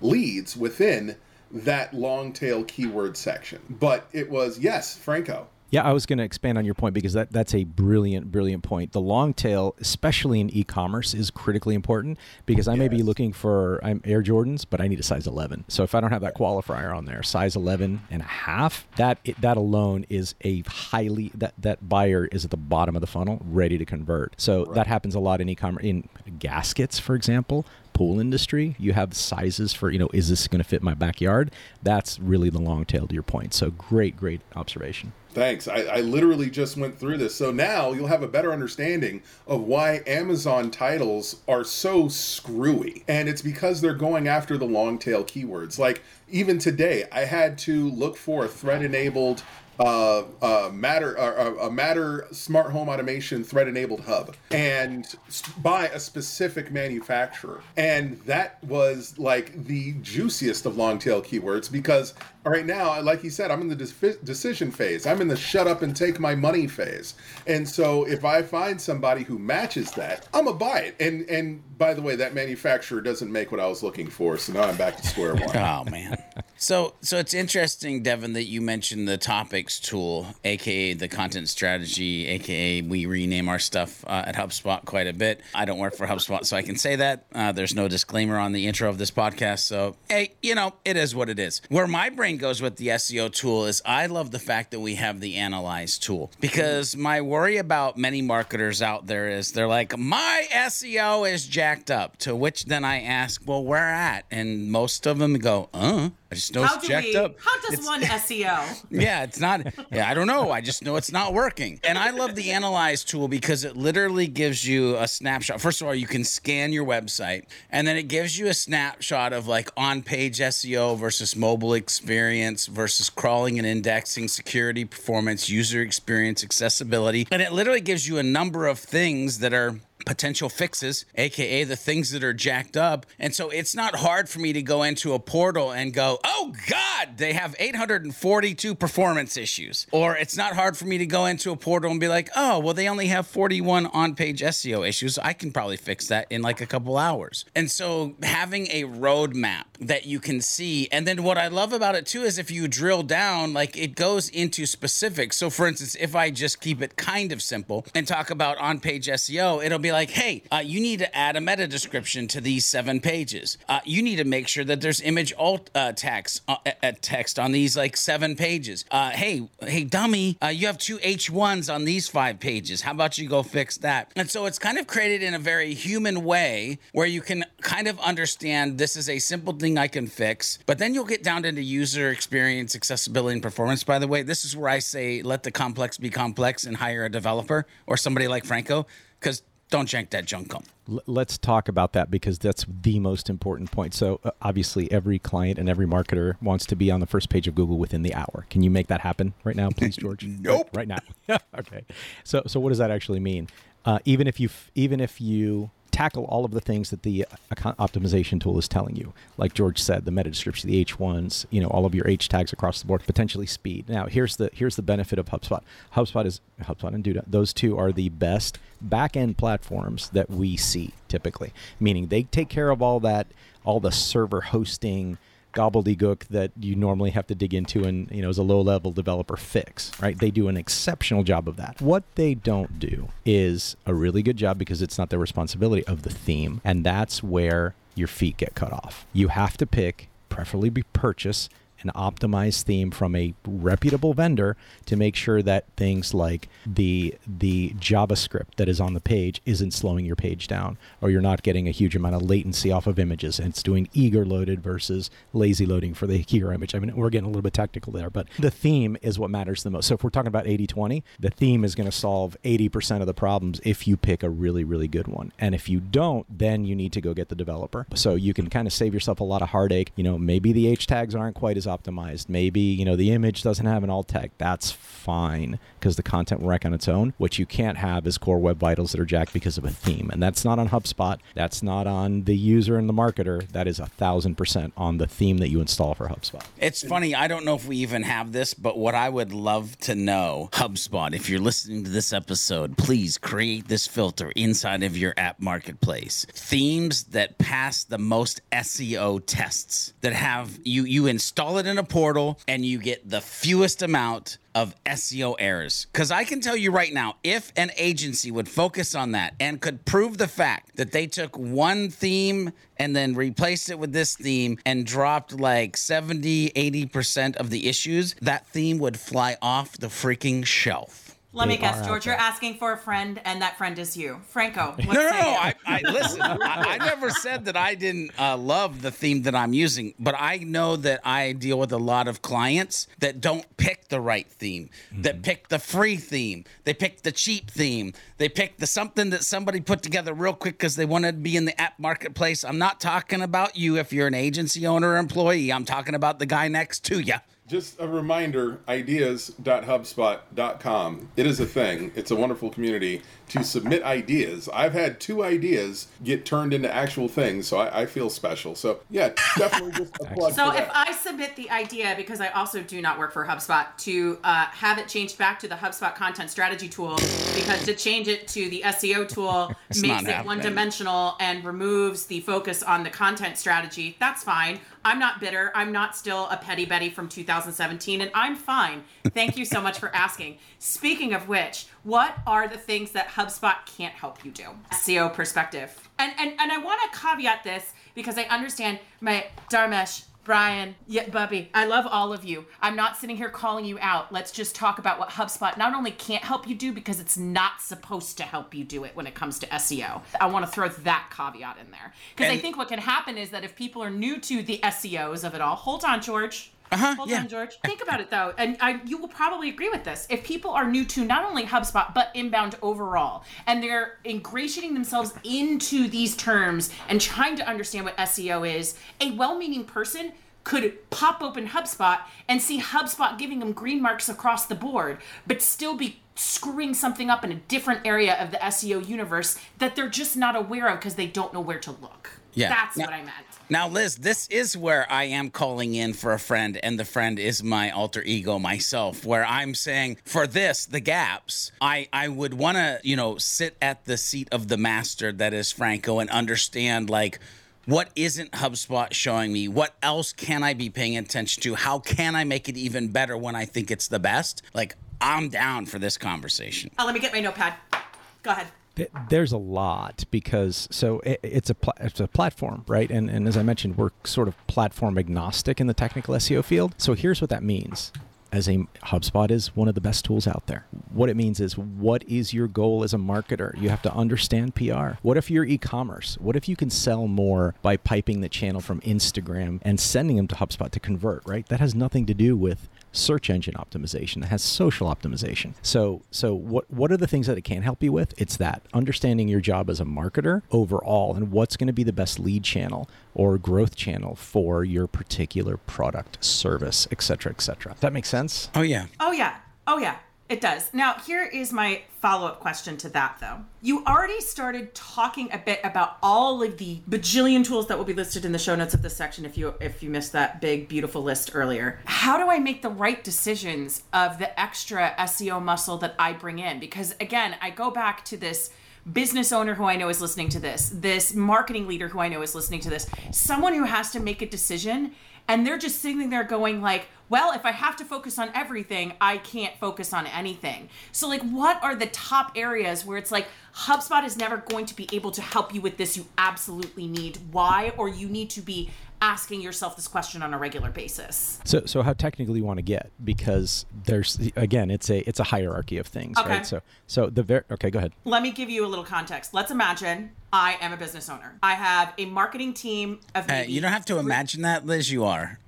leads within that long tail keyword section but it was yes franco Yeah, I was going to expand on your point because that, that's a brilliant, brilliant point. The long tail, especially in e-commerce, is critically important because I may be looking for I'm Air Jordans, but I need a size 11. So if I don't have that qualifier on there, size 11 and a half, that it, that alone is a highly that that buyer is at the bottom of the funnel, ready to convert. So that happens a lot in e-commerce in gaskets, for example. Pool industry, you have sizes for, you know, is this going to fit my backyard? That's really the long tail to your point. So great, great observation. Thanks. I, I literally just went through this. So now you'll have a better understanding of why Amazon titles are so screwy. And it's because they're going after the long tail keywords. Like even today, I had to look for a thread enabled uh, uh, matter a matter smart home automation thread enabled hub and by a specific manufacturer. And that was like the juiciest of long tail keywords because right now like you said i'm in the dis- decision phase i'm in the shut up and take my money phase and so if i find somebody who matches that i'm gonna buy it and and by the way that manufacturer doesn't make what i was looking for so now i'm back to square one Oh man. so so it's interesting, Devin, that you mentioned the topics tool, aka the content strategy, aka we rename our stuff uh, at HubSpot quite a bit. I don't work for HubSpot, so I can say that. Uh, there's no disclaimer on the intro of this podcast, so hey, you know it is what it is. Where my brain goes with the SEO tool is I love the fact that we have the analyze tool because my worry about many marketers out there is they're like my SEO is jacked up. To which then I ask, well, where at? And most of them go, uh. I just know How it's jacked we? up. How does It's- one SEO? yeah, it's not. Yeah, I don't know. I just know it's not working. And I love the Analyze tool because it literally gives you a snapshot. First of all, you can scan your website, and then it gives you a snapshot of like on page SEO versus mobile experience versus crawling and indexing, security, performance, user experience, accessibility. And it literally gives you a number of things that are potential fixes, aka the things that are jacked up. And so it's not hard for me to go into a portal and go, oh God, they have 842 performance issues. Or it's not hard for me to go into a portal and be like, oh, well, they only have 41 on page SEO issues. I can probably fix that in like a couple hours. And so having a roadmap that you can see. And then what I love about it too is if you drill down, like it goes into specifics. So for instance, if I just keep it kind of simple and talk about on page SEO, it'll be like, hey, uh, you need to add a meta description to these seven pages. Uh, you need to make sure that there's image alt uh, text uh, uh, text on these like seven pages. Uh, hey, hey, dummy, uh, you have two H1s on these five pages. How about you go fix that? And so it's kind of created in a very human way where you can kind of understand this is a simple thing I can fix, but then you'll get down into user experience, accessibility, and performance. By the way, this is where I say let the complex be complex and hire a developer or somebody like Franco because don't jank that junk up. Let's talk about that because that's the most important point. So uh, obviously, every client and every marketer wants to be on the first page of Google within the hour. Can you make that happen right now, please, George? Nope. Right, right now. okay. So so what does that actually mean? Uh, even if you f- even if you tackle all of the things that the optimization tool is telling you, like George said, the meta description, the H1s, you know, all of your H tags across the board, potentially speed. Now, here's the here's the benefit of HubSpot. HubSpot is HubSpot and Duda. Those two are the best back end platforms that we see typically, meaning they take care of all that, all the server hosting gobbledygook that you normally have to dig into and you know as a low level developer fix right? They do an exceptional job of that. What they don't do is a really good job because it's not their responsibility of the theme and that's where your feet get cut off. You have to pick preferably be purchase an optimized theme from a reputable vendor to make sure that things like the the JavaScript that is on the page isn't slowing your page down or you're not getting a huge amount of latency off of images and it's doing eager loaded versus lazy loading for the hero image. I mean we're getting a little bit technical there, but the theme is what matters the most. So if we're talking about 80/20, the theme is going to solve 80% of the problems if you pick a really really good one. And if you don't, then you need to go get the developer. So you can kind of save yourself a lot of heartache. You know, maybe the H tags aren't quite as optimized. Maybe, you know, the image doesn't have an alt tag. That's fine because the content will rank on its own. What you can't have is core web vitals that are jacked because of a theme. And that's not on HubSpot. That's not on the user and the marketer. That is a thousand percent on the theme that you install for HubSpot. It's funny. I don't know if we even have this, but what I would love to know, HubSpot, if you're listening to this episode, please create this filter inside of your app marketplace. Themes that pass the most SEO tests that have you you install it in a portal and you get the fewest amount of SEO errors. Because I can tell you right now, if an agency would focus on that and could prove the fact that they took one theme and then replaced it with this theme and dropped like 70, 80% of the issues, that theme would fly off the freaking shelf. Let me guess, George. You're asking for a friend, and that friend is you, Franco. What No, no, no. I, I listen. I, I never said that I didn't uh, love the theme that I'm using, but I know that I deal with a lot of clients that don't pick the right theme, that pick the free theme, they pick the cheap theme, they pick the something that somebody put together real quick because they wanted to be in the app marketplace. I'm not talking about you if you're an agency owner or employee. I'm talking about the guy next to you. Just a reminder ideas.hubspot.com. It is a thing. It's a wonderful community to submit ideas. I've had two ideas get turned into actual things, so I, I feel special. So, yeah, definitely just a plug. So for if that. I submit the idea, because I also do not work for HubSpot, to uh, have it changed back to the HubSpot content strategy tool, because to change it to the SEO tool It's makes it happening. one dimensional and removes the focus on the content strategy, that's fine. I'm not bitter. I'm not still a petty Betty from 2017, and I'm fine. Thank you so much for asking. Speaking of which, what are the things that HubSpot can't help you do? SEO perspective. And and, and I want to caveat this because I understand my Dharmesh, Brian, yeah, Bubby, I love all of you. I'm not sitting here calling you out. Let's just talk about what HubSpot not only can't help you do because it's not supposed to help you do it when it comes to SEO. I want to throw that caveat in there because I think what can happen is that if people are new to the SEOs of it all, hold on, George. Uh-huh, Hold yeah. on, George. Think about it though, and I, you will probably agree with this. If people are new to not only HubSpot but inbound overall, and they're ingratiating themselves into these terms and trying to understand what SEO is, a well-meaning person could pop open HubSpot and see HubSpot giving them green marks across the board, but still be screwing something up in a different area of the SEO universe that they're just not aware of because they don't know where to look. Yeah. That's Now- what I meant. Now, Liz, this is where I am calling in for a friend, and the friend is my alter ego, myself, where I'm saying for this, the gaps, I, I would want to, you know, sit at the seat of the master that is Franco and understand, like, what isn't HubSpot showing me? What else can I be paying attention to? How can I make it even better when I think it's the best? Like, I'm down for this conversation. Oh, let me get my notepad. Go ahead. Th- There's a lot because so it, it's a pla- it's a platform, right? And and as I mentioned, we're sort of platform agnostic in the technical SEO field. So here's what that means. As a HubSpot is one of the best tools out there. What it means is what is your goal as a marketer? You have to understand PR. What if you're e-commerce? What if you can sell more by piping the channel from Instagram and sending them to HubSpot to convert, right? That has nothing to do with search engine optimization that has social optimization so so what what are the things that it can help you with it's that understanding your job as a marketer overall and what's going to be the best lead channel or growth channel for your particular product service et cetera et cetera that makes sense Oh yeah. Oh yeah. Oh yeah. It does. Now, here is my follow up question to that, though. You already started talking a bit about all of the bajillion tools that will be listed in the show notes of this section. If you if you missed that big beautiful list earlier, how do I make the right decisions of the extra SEO muscle that I bring in? Because again, I go back to this business owner who I know is listening to this, this marketing leader who I know is listening to this, someone who has to make a decision and they're just sitting there going like well if i have to focus on everything i can't focus on anything. So like what are the top areas where it's like hubspot is never going to be able to help you with this. You absolutely need. Why? Or you need to be asking yourself this question on a regular basis so so how technical you want to get because there's again it's a it's a hierarchy of things Okay. right so so the very okay go ahead let me give you a little context let's imagine i am a business owner i have a marketing team of Uh, you don't have to imagine that, Liz. You are.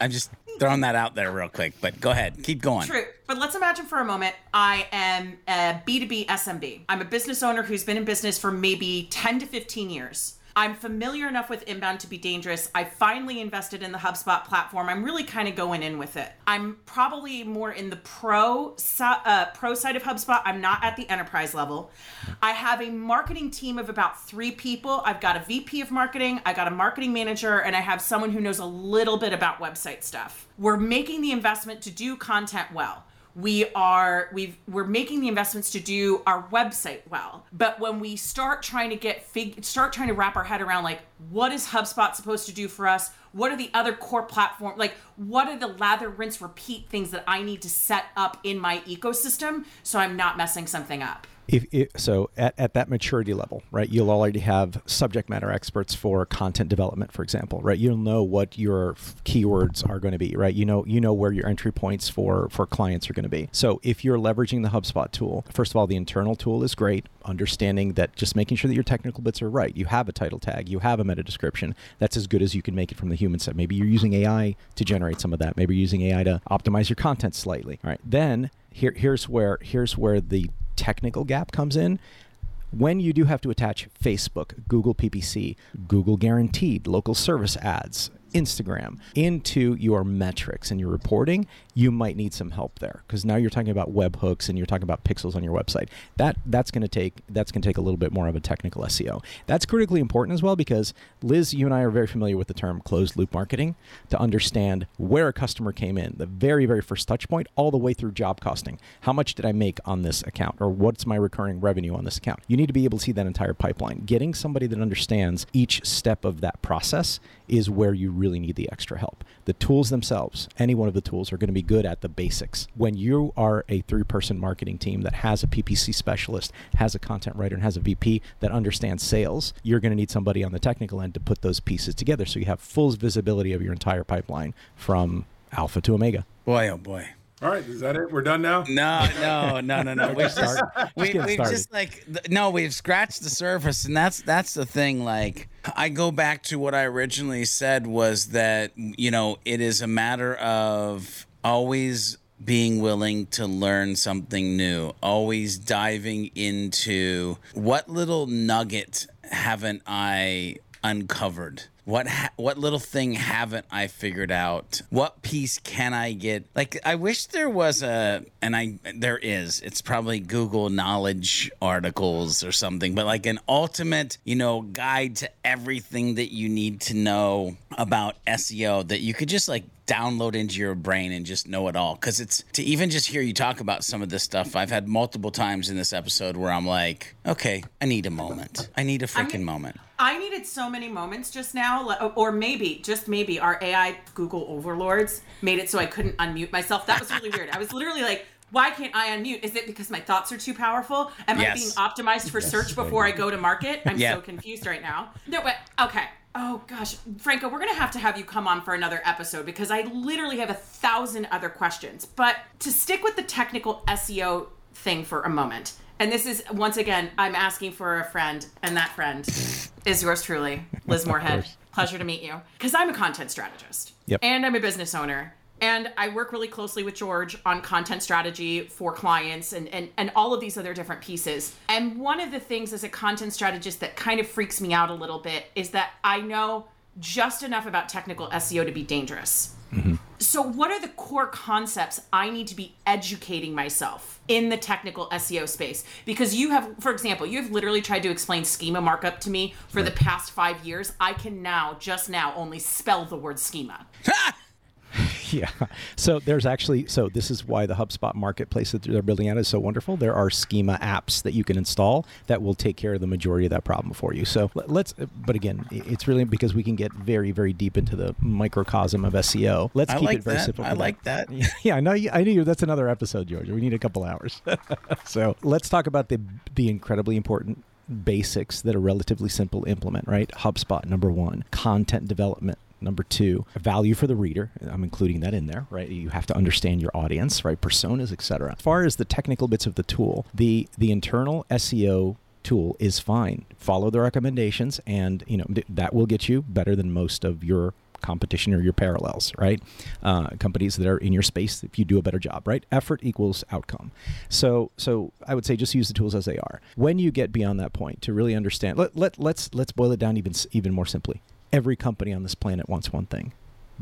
I'm just throwing that out there real quick. But go ahead. Keep going. True. But let's imagine for a moment I am a B2B SMB. I'm a business owner who's been in business for maybe 10 to 15 years. I'm familiar enough with inbound to be dangerous. I finally invested in the HubSpot platform. I'm really kind of going in with it. I'm probably more in the pro uh, pro side of HubSpot. I'm not at the enterprise level. I have a marketing team of about three people. I've got a VP of marketing, I got a marketing manager, and I have someone who knows a little bit about website stuff. We're making the investment to do content well we are we've we're making the investments to do our website well. But when we start trying to get fig start trying to wrap our head around like what is hubspot supposed to do for us? What are the other core platform like what are the lather rinse repeat things that i need to set up in my ecosystem so i'm not messing something up if, so at, at that maturity level right you'll already have subject matter experts for content development for example right? You'll know what your keywords are going to be right? You know you know where your entry points for for clients are going to be. So if you're leveraging the hubspot tool first of all the internal tool is great understanding that just making sure that your technical bits are right. You have a title tag you have a meta description. That's as good as you can make it from the human side. Maybe you're using ai to generate some of that. Maybe you're using ai to optimize your content slightly all right? Then here here's where here's where the technical gap comes in when you do have to attach Facebook, Google PPC, Google Guaranteed, local service ads, Instagram into your metrics and your reporting, you might need some help there because now you're talking about webhooks and you're talking about pixels on your website. That that's going to take that's going to take a little bit more of a technical SEO. That's critically important as well because Liz, you and I are very familiar with the term closed loop marketing to understand where a customer came in, the very very first touch point, all the way through job costing. How much did I make on this account, or what's my recurring revenue on this account? You need to be able to see that entire pipeline. Getting somebody that understands each step of that process is where you really need the extra help. The tools themselves, any one of the tools, are going to be good at the basics. When you are a three person marketing team that has a PPC specialist, has a content writer, and has a VP that understands sales, you're going to need somebody on the technical end to put those pieces together so you have full visibility of your entire pipeline from alpha to omega. Boy, oh boy. All right, is that it? We're done now. No, no, no, no, no. We've just, Start- we, just we've just like no, we've scratched the surface, and that's that's the thing. Like, I go back to what I originally said was that you know it is a matter of always being willing to learn something new, always diving into what little nugget haven't I uncovered. What ha- what little thing haven't I figured out? What piece can I get? Like I wish there was a and I there is. It's probably Google knowledge articles or something, but like an ultimate, you know, guide to everything that you need to know about SEO that you could just like download into your brain and just know it all because it's to even just hear you talk about some of this stuff i've had multiple times in this episode where i'm like okay i need a moment i need a freaking moment I needed so many moments just now, li- or maybe, just maybe, our AI Google overlords made it so I couldn't unmute myself. That was really weird. I was literally like Why can't I unmute? Is it because my thoughts are too powerful? Am Yes. I being optimized for search before I go to market? I'm Yeah. so confused right now. No, but okay. Oh gosh, Franco, we're gonna have to have you come on for another episode because I literally have a thousand other questions. But to stick with the technical SEO thing for a moment, and this is once again, I'm asking for a friend, and that friend is yours truly, Liz Moorhead. Pleasure to meet you. Because I'm a content strategist Yep. and I'm a business owner. And I work really closely with George on content strategy for clients and, and, and all of these other different pieces. And one of the things as a content strategist that kind of freaks me out a little bit is that I know just enough about technical SEO to be dangerous. Mm-hmm. So, what are the core concepts I need to be educating myself in the technical SEO space? Because you have, for example, you have literally tried to explain schema markup to me for the past five years. I can now, just now, only spell the word schema. Yeah. So there's actually so this is why the HubSpot marketplace that they're building out is so wonderful. There are schema apps that you can install that will take care of the majority of that problem for you. So let- let's but again, it's really because we can get very very deep into the microcosm of SEO. Let's I keep like it very that. simple. I like that. Yeah, I know. You, I knew you. That's another episode, George. We need a couple hours. so let's talk about the the incredibly important basics that are relatively simple to implement. Right? HubSpot number one, content development. Number two, value for the reader. I'm including that in there, right? You have to understand your audience, right? Personas, etc. As far as the technical bits of the tool, the the internal SEO tool is fine. Follow the recommendations, and you know that will get you better than most of your competition or your parallels, right? Uh, companies that are in your space, if you do a better job, right? Effort equals outcome. So, so I would say just use the tools as they are. When you get beyond that point to really understand, let, let let's let's boil it down even even more simply. Every company on this planet wants one thing: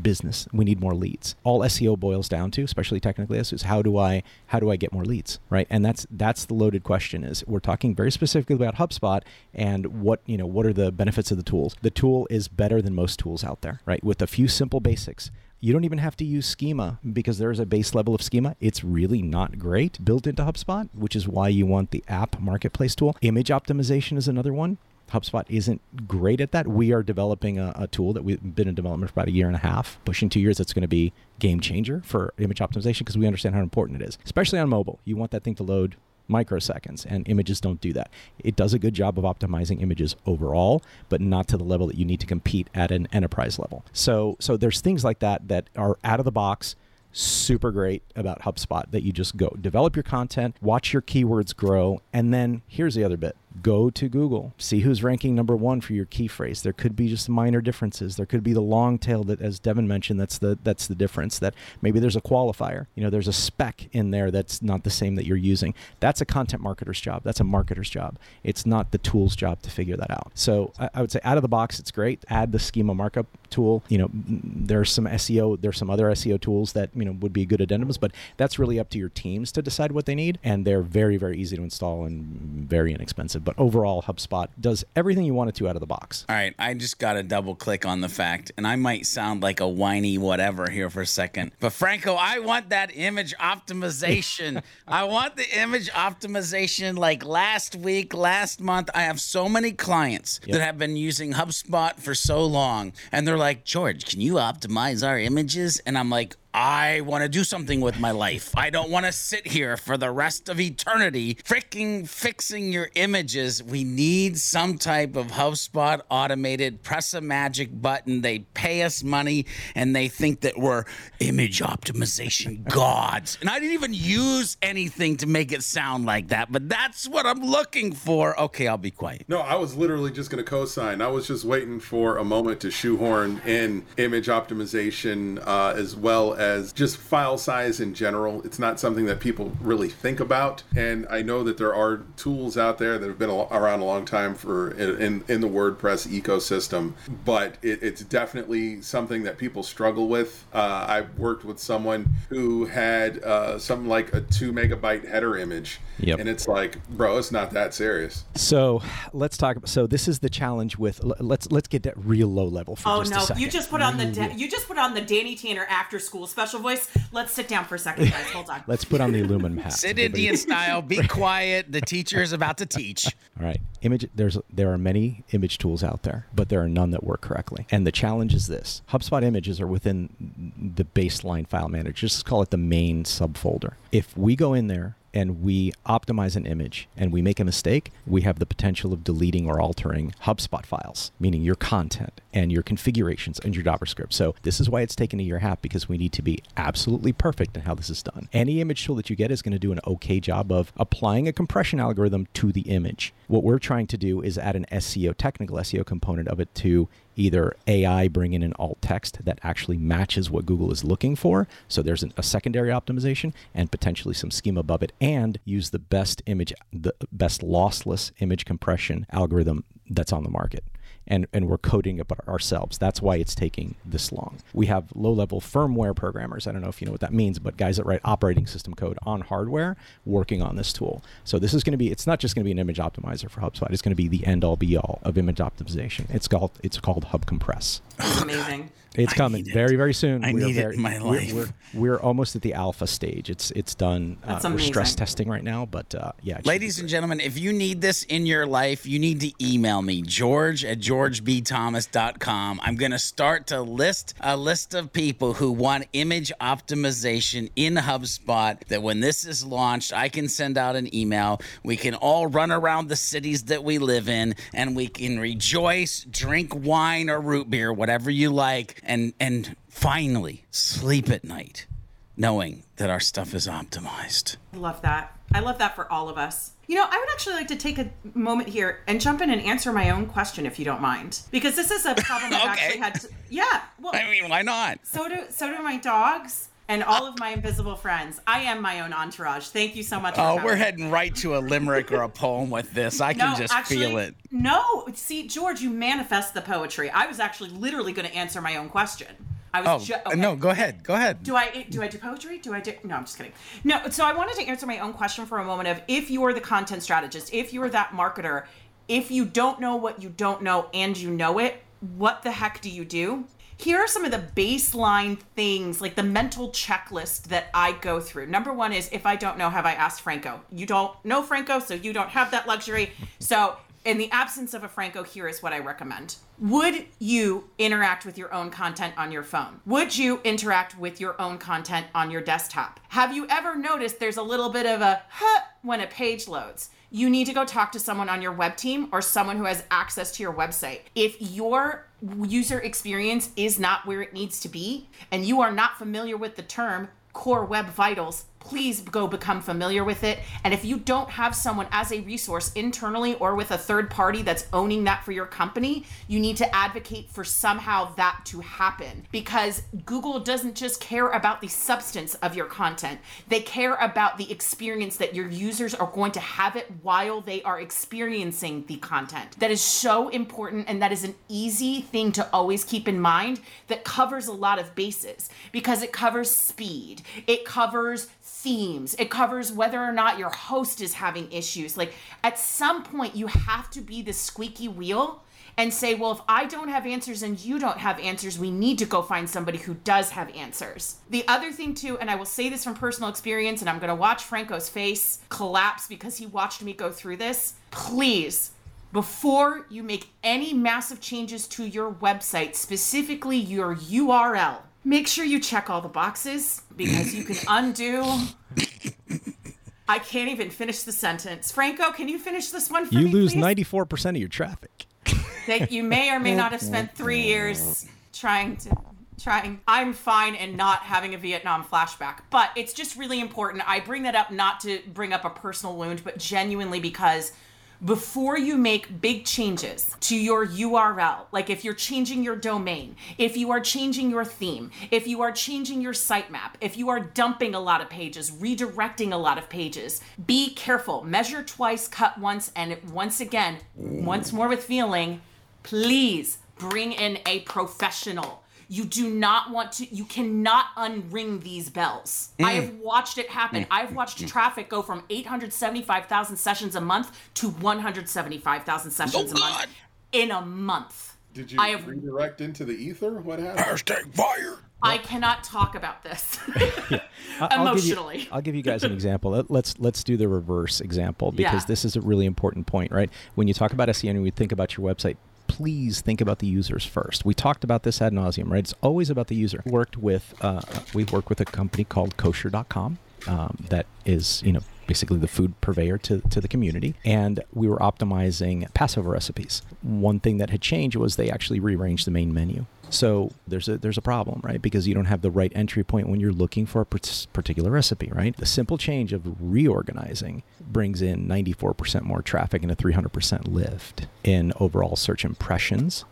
business. We need more leads. All SEO boils down to, especially technically, is how do I how do I get more leads, right? And that's that's the loaded question. Is we're talking very specifically about HubSpot and what you know what are the benefits of the tools. The tool is better than most tools out there, right? With a few simple basics. You don't even have to use schema because there's a base level of schema. It's really not great built into HubSpot, which is why you want the app marketplace tool. Image optimization is another one. HubSpot isn't great at that. We are developing a, a tool that we've been in development for about a year and a half, pushing two years. That's going to be game changer for image optimization because we understand how important it is, especially on mobile. You want that thing to load microseconds, and images don't do that. It does a good job of optimizing images overall, but not to the level that you need to compete at an enterprise level. So, so there's things like that that are out of the box super great about HubSpot that you just go develop your content, watch your keywords grow, and then here's the other bit. Go to Google, see who's ranking number one for your key phrase. There could be just minor differences. There could be the long tail that, as Devin mentioned, that's the that's the difference. That maybe there's a qualifier. You know, there's a spec in there that's not the same that you're using. That's a content marketer's job. That's a marketer's job. It's not the tool's job to figure that out. So I, I would say out of the box, it's great. Add the schema markup tool. You know, there's some SEO. There's some other SEO tools that you know would be good addendums, but that's really up to your teams to decide what they need. And they're very very easy to install and very inexpensive. But overall, HubSpot does everything you want it to out of the box. All right, I just got to double click on the fact, and I might sound like a whiny whatever here for a second, but Franco, I want that image optimization. I want the image optimization like last week, last month. I have so many clients that have been using HubSpot for so long, and they're like, George, can you optimize our images? And I'm like, I want to do something with my life. I don't want to sit here for the rest of eternity freaking fixing your images. We need some type of HubSpot automated press a magic button. They pay us money and they think that we're image optimization gods. And I didn't even use anything to make it sound like that, but that's what I'm looking for. Okay, I'll be quiet. No, I was literally just going to co-sign. I was just waiting for a moment to shoehorn in image optimization uh, as well as just file size in general. It's not something that people really think about, and I know that there are tools out there that have been around a long time for in in the WordPress ecosystem, but it, it's definitely something that people struggle with. Uh, I've worked with someone who had uh, something like a two megabyte header image, Yep. and it's like, bro, it's not that serious. So let's talk. About, so this is the challenge with. Let's let's get that real low level for Oh just a no! second. You just put on the da- you just put on the Danny Tanner after school little special voice. Let's sit down for a second, guys. Hold on. Let's put on the aluminum hat. Sit Everybody- Indian style. Be quiet. The teacher is about to teach. All right. Image there's there are many image tools out there, but there are none that work correctly. And the challenge is this. HubSpot images are within the baseline file manager. Just call it the main subfolder. If we go in there and we optimize an image and we make a mistake, we have the potential of deleting or altering HubSpot files, meaning your content and your configurations and your JavaScript. So this is why it's taken a year and a half because we need to be absolutely perfect in how this is done. Any image tool that you get is going to do an okay job of applying a compression algorithm to the image. What we're trying to do is add an SEO, technical SEO component of it to either AI bring in an alt text that actually matches what Google is looking for. So there's an, a secondary optimization and potentially some schema above it, and use the best image, the best lossless image compression algorithm that's on the market. And, and we're coding it ourselves. That's why it's taking this long. We have low level firmware programmers. I don't know if you know what that means, but guys that write operating system code on hardware working on this tool. So this is going to be, it's not just going to be an image optimizer for HubSpot. It's going to be the end all be all of image optimization. It's called, it's called Hub Compress. Amazing. It's I coming need it. very, very soon. I We're need it in my we're- life. We're, we're, almost at the alpha stage. It's it's done. Uh, we're stress testing right now, but uh, yeah. it should be Ladies and gentlemen, if you need this in your life, you need to email me, George at georgebthomas.com. I'm going to start to list a list of people who want image optimization in HubSpot that when this is launched, I can send out an email. We can all run around the cities that we live in and we can rejoice, drink wine or root beer, whatever you like, and, and finally sleep at night knowing that our stuff is optimized. I love that. I love that for all of us. You know, I would actually like to take a moment here and jump in and answer my own question, if you don't mind, because this is a problem I've Okay. actually had. To, yeah, well, I mean, why not? so do so do my dogs and all of my invisible friends. I am my own entourage. Thank you so much. Oh, we're heading right to a limerick or a poem with this. I can just feel it. No, see, George, you manifest the poetry. I was actually literally going to answer my own question. I was Oh, ju- okay. no, go ahead. Go ahead. Do I do I do poetry? Do I do no? I'm just kidding. No. So I wanted to answer my own question for a moment of if you're the content strategist, if you're that marketer, if you don't know what you don't know and you know it, what the heck do you do? Here are some of the baseline things, like the mental checklist that I go through. Number one is if I don't know, have I asked Franco? You don't know Franco, so you don't have that luxury. So in the absence of a Franco, here is what I recommend. Would you interact with your own content on your phone? Would you interact with your own content on your desktop? Have you ever noticed there's a little bit of a huh when a page loads? You need to go talk to someone on your web team or someone who has access to your website. If your user experience is not where it needs to be and you are not familiar with the term core web vitals, please go become familiar with it. And if you don't have someone as a resource internally or with a third party that's owning that for your company, you need to advocate for somehow that to happen because Google doesn't just care about the substance of your content, they care about the experience that your users are going to have it while they are experiencing the content. That is so important and that is an easy thing to always keep in mind that covers a lot of bases because it covers speed, it covers themes. It covers whether or not your host is having issues. Like at some point, you have to be the squeaky wheel and say, well, if I don't have answers and you don't have answers, we need to go find somebody who does have answers. The other thing, too, and I will say this from personal experience, and I'm going to watch Franco's face collapse because he watched me go through this. Please. Before you make any massive changes to your website, specifically your URL, make sure you check all the boxes because you can undo. I can't even finish the sentence. Franco, can you finish this one for You me? lose please? ninety four percent of your traffic. that you may or may not have spent three years trying to trying i'm fine and not having a vietnam flashback but it's just really important i bring that up not to bring up a personal wound but genuinely because before you make big changes to your URL, like if you're changing your domain, if you are changing your theme, if you are changing your sitemap, if you are dumping a lot of pages, redirecting a lot of pages, be careful. Measure twice, cut once, and once again, once more with feeling, please bring in a professional. You do not want to, you cannot unring these bells. I have mm. watched it happen. Mm. I've watched mm. traffic go from 875,000 sessions a month to 175,000 sessions Oh, a month God. in a month. Did you I have- redirect into the ether? What happened? Hashtag fire. I cannot talk what happened? Hashtag fire. I cannot talk about this. I- I'll give you- Emotionally. I'll give you guys an example. Let, let's let's do the reverse example because Yeah. this is a really important point, right? When you talk about SEO and we think about your website, please think about the users first. We talked about this ad nauseum, right? It's always about the user. Worked with uh, we work with a company called Kosher.com um, that is you know basically the food purveyor to, to the community and we were optimizing passover recipes one thing that had changed was they actually rearranged the main menu so there's a there's a problem, right? Because you don't have the right entry point when you're looking for a particular recipe, right? The simple change of reorganizing brings in 94% more traffic and a 300% lift in overall search impressions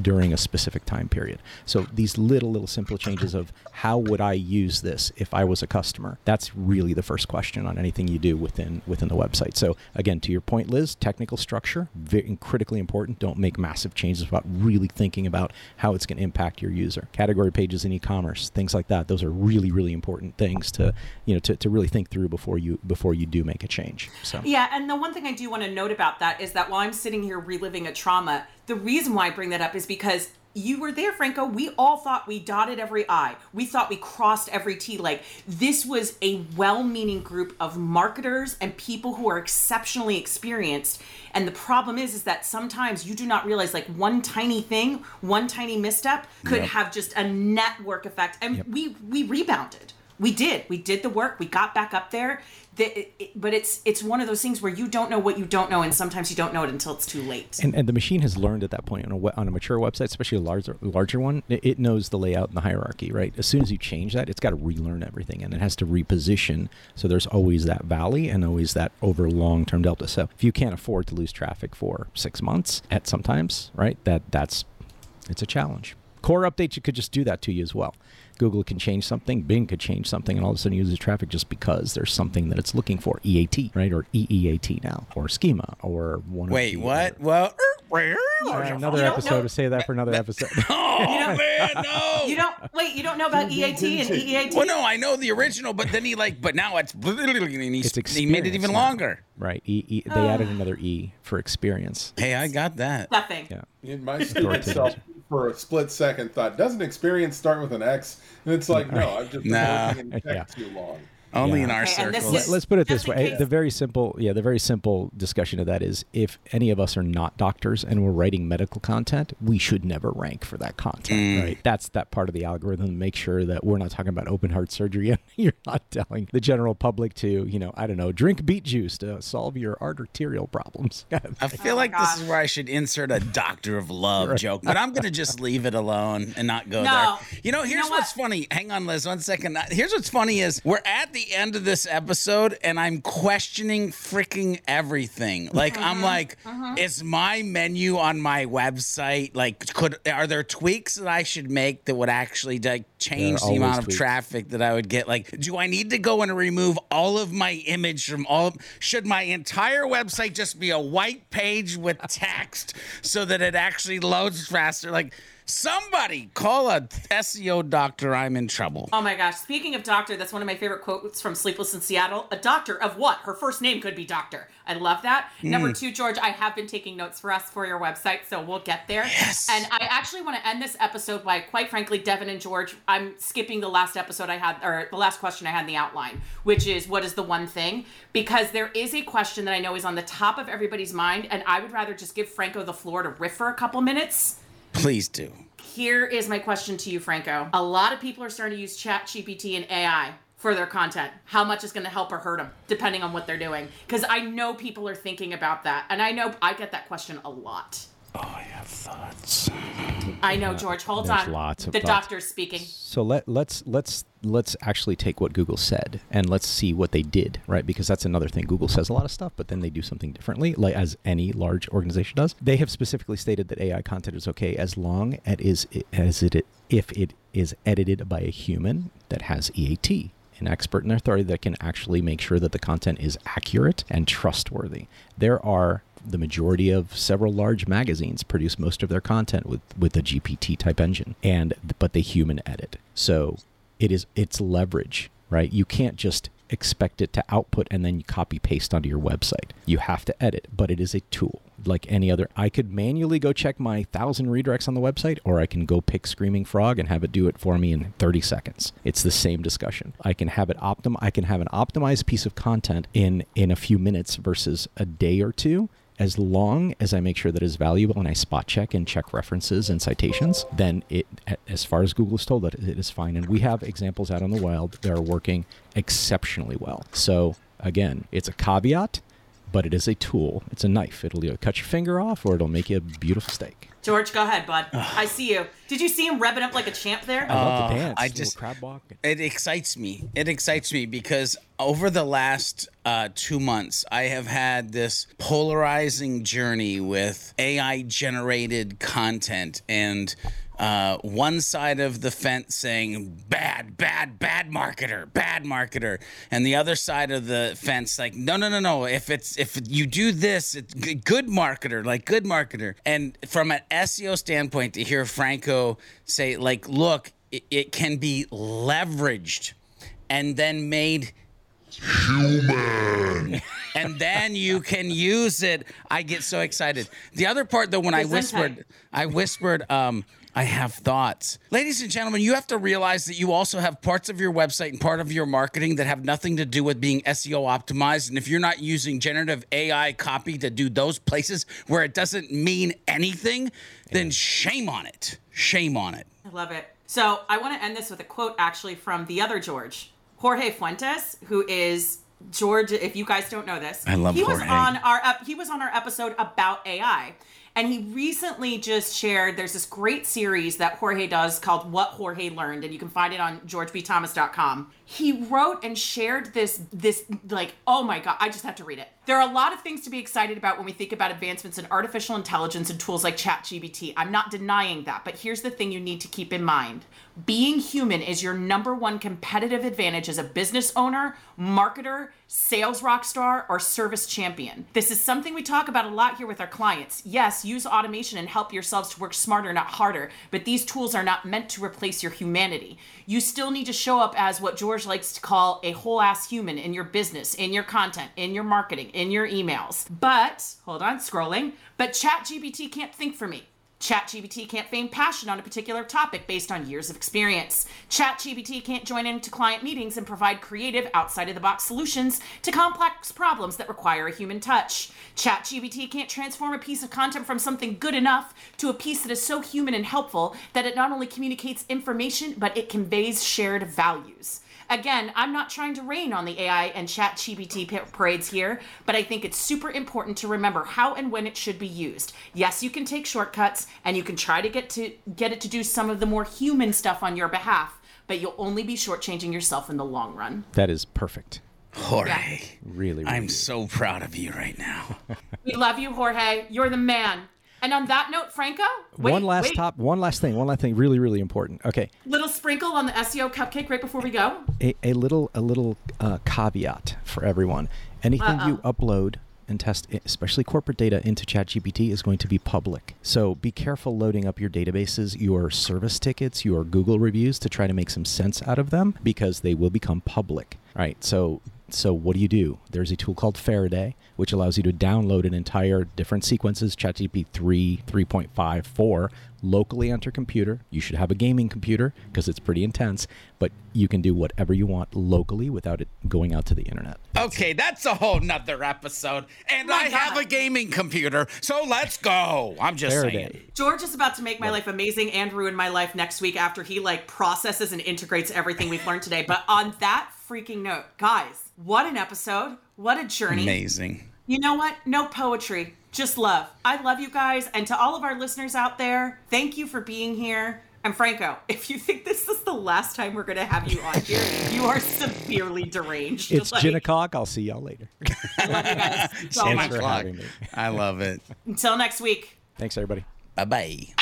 during a specific time period. So these little little simple changes of how would I use this if I was a customer? That's really the first question on anything you do within within the website. So again, to your point, Liz, technical structure very critically important. Don't make massive changes without really thinking about how it's going to impact your user. Category pages in e-commerce, things like that. Those are really really important things to you know to, to really think through before you before you do make a change. So Yeah, and the one thing I do want to note about that is that while I'm sitting here reliving a trauma, the reason why I bring that up is because you were there, Franco. We all thought we dotted every I. We thought we crossed every T. Like this was a well-meaning group of marketers and people who are exceptionally experienced. And the problem is, is that sometimes you do not realize like one tiny thing, one tiny misstep could Yep. have just a network effect. And we we rebounded. We did. We did the work. We got back up there. The, it, but it's it's one of those things where you don't know what you don't know, and sometimes you don't know it until it's too late. And, and the machine has learned at that point on a, on a mature website, especially a larger larger one, it, it knows the layout and the hierarchy, right? As soon as you change that, it's got to relearn everything and it has to reposition. So there's always that valley and always that over long term delta. So if you can't afford to lose traffic for six months at sometimes, right? That that's it's a challenge. Core updates, you could just do that to you as well. Google can change something, Bing could change something, and all of a sudden uses traffic just because there's something that it's looking for. EAT, right? Or EEAT now, or schema, or one. of Wait, the what? other- Well, Uh, another You episode know- to say that for another episode. oh man, no. You don't wait. You don't know about EAT and E EEAT. Well, no, I know the original, but then he like, but now it's and he, It's he made it even now. longer. right. E, e, they added another E for experience. Hey, I got that. Nothing. Yeah. In my stupid self, for a split second, thought, doesn't experience start with an X? And it's like, no, I've just been Nah. working in tech Yeah. too long. Only Yeah. in our Okay, and circles. is- Let's put it this way. case- The very simple, yeah, the very simple discussion of that is if any of us are not doctors and we're writing medical content, we should never rank for that content, mm. right? That's that part of the algorithm to make sure that we're not talking about open heart surgery and you're not telling the general public to, you know, I don't know, drink beet juice to solve your arterial problems. I feel Oh, like this is where I should insert a doctor of love joke, but I'm going to just leave it alone and not go No. there. You know, You here's know what? what's funny. Hang on, Liz, one second. Here's what's funny is we're at the end of this episode and I'm questioning freaking everything. Like, Mm-hmm. I'm like, is my menu on my website, like, could, are there tweaks that I should make that would actually like change the amount of tweaks. traffic that I would get? Like, do I need to go and remove all of my image from all? Should my entire website just be a white page with text so that it actually loads faster? Like, somebody call a SEO doctor. I'm in trouble. Oh my gosh. Speaking of doctor, that's one of my favorite quotes from Sleepless in Seattle. A doctor of what? Her first name could be doctor. I love that. Number mm. two, George, I have been taking notes for us for your website, so we'll get there. Yes. And I actually want to end this episode by, quite frankly, Devin and George, I'm skipping the last episode I had, or the last question I had in the outline, which is what is the one thing? Because there is a question that I know is on the top of everybody's mind, and I would rather just give Franco the floor to riff for a couple minutes. Please do. Here is my question to you, Franco. A lot of people are starting to use Chat GPT and AI for their content. How much is going to help or hurt them, depending on what they're doing? Because I know people are thinking about that. And I know I get that question a lot. Oh, I have thoughts. I know, George. Hold There's on. lots of the thoughts. doctor's speaking. So let let's let's let's actually take what Google said and let's see what they did, right? Because that's another thing. Google says a lot of stuff, but then they do something differently, like as any large organization does. They have specifically stated that AI content is okay as long as it is as it if it is edited by a human that has EAT, an expert in their authority that can actually make sure that the content is accurate and trustworthy. There are the majority of several large magazines produce most of their content with with the GPT type engine and but they human edit. So it is it's leverage, right? You can't just expect it to output and then you copy paste onto your website. You have to edit, but it is a tool. Like any other. I could manually go check my thousand redirects on the website, or I can go pick Screaming Frog and have it do it for me in 30 seconds. It's the same discussion. I can have it optim. I can have an optimized piece of content in in a few minutes versus a day or two as long as I make sure that it's valuable and I spot check and check references and citations, then it, as far as Google has told it, it is fine. And we have examples out in the wild that are working exceptionally well. So again, it's a caveat, but it is a tool. It's a knife. It'll either cut your finger off or it'll make you a beautiful steak. George, go ahead, bud. I see you. Did you see him revving up like a champ there? I love the dance. I just- crab walk. It excites me. It excites me because over the last uh, two months, I have had this polarizing journey with AI generated content and. Uh, one side of the fence saying bad, bad, bad marketer, bad marketer, and the other side of the fence like no, no, no, no. If it's if you do this, it's good marketer, like good marketer. And from an SEO standpoint, to hear Franco say like, look, it, it can be leveraged and then made human. And then you can use it. I get so excited. The other part though when i whispered i whispered um I have thoughts. Ladies and gentlemen, you have to realize that you also have parts of your website and part of your marketing that have nothing to do with being SEO optimized. And if you're not using generative AI copy to do those places where it doesn't mean anything, then shame on it. Shame on it. I love it. So I want to end this with a quote actually from the other George, Jorge Fuentes, who is George. If you guys don't know this, I love he was on our ep- he was on our episode about AI. And he recently just shared there's this great series that Jorge does called What Jorge Learned, and you can find it on georgebthomas.com. He wrote and shared this this like, oh my god, I just have to read it. There are a lot of things to be excited about when we think about advancements in artificial intelligence and tools like ChatGPT. I'm not denying that, but here's the thing you need to keep in mind. Being human is your number one competitive advantage as a business owner, marketer, sales rock star, or service champion. This is something we talk about a lot here with our clients. Yes, use automation and help yourselves to work smarter, not harder, but these tools are not meant to replace your humanity. You still need to show up as what George likes to call a whole ass human in your business, in your content, in your marketing, in your emails. But, hold on, scrolling, but ChatGPT can't think for me. ChatGPT can't feign passion on a particular topic based on years of experience. ChatGPT can't join into client meetings and provide creative, outside of the box solutions to complex problems that require a human touch. ChatGPT can't transform a piece of content from something good enough to a piece that is so human and helpful that it not only communicates information, but it conveys shared values. Again, I'm not trying to rain on the AI and chat GPT pa- parades here, but I think it's super important to remember how and when it should be used. Yes, you can take shortcuts and you can try to get to get it to do some of the more human stuff on your behalf, but you'll only be shortchanging yourself in the long run. That is perfect. Jorge, Really, really I'm so proud of you right now. We love you, Jorge. You're the man. And on that note, Franco, wait, one last wait. top, one last thing, one last thing, really, really important. Okay, little sprinkle on the SEO cupcake right before we go. a, a little, a little uh, caveat for everyone. Anything you upload and test, especially corporate data, into ChatGPT is going to be public. So be careful loading up your databases, your service tickets, your Google reviews to try to make some sense out of them because they will become public. All right. So so what do you do? There's a tool called Faraday, which allows you to download an entire different sequences, ChatGPT 3, 3.5, 4, locally on your computer. You should have a gaming computer because it's pretty intense, but you can do whatever you want locally without it going out to the internet. Okay, that's a whole nother episode. And My I have a gaming computer, so let's go. I'm just Faraday. saying. George is about to make my life amazing and ruin my life next week after he like processes and integrates everything we've learned today. But on that freaking note, guys, what an episode. What a journey. Amazing. You know what? No poetry, just love. I love you guys. And to all of our listeners out there, thank you for being here. And Franco, if you think this is the last time we're going to have you on here, you are severely deranged. It's Like, gin o'clock. I'll see y'all later. I love you guys so Thanks much. for Clock. having me. I love it. Until next week. Thanks, everybody. Bye bye.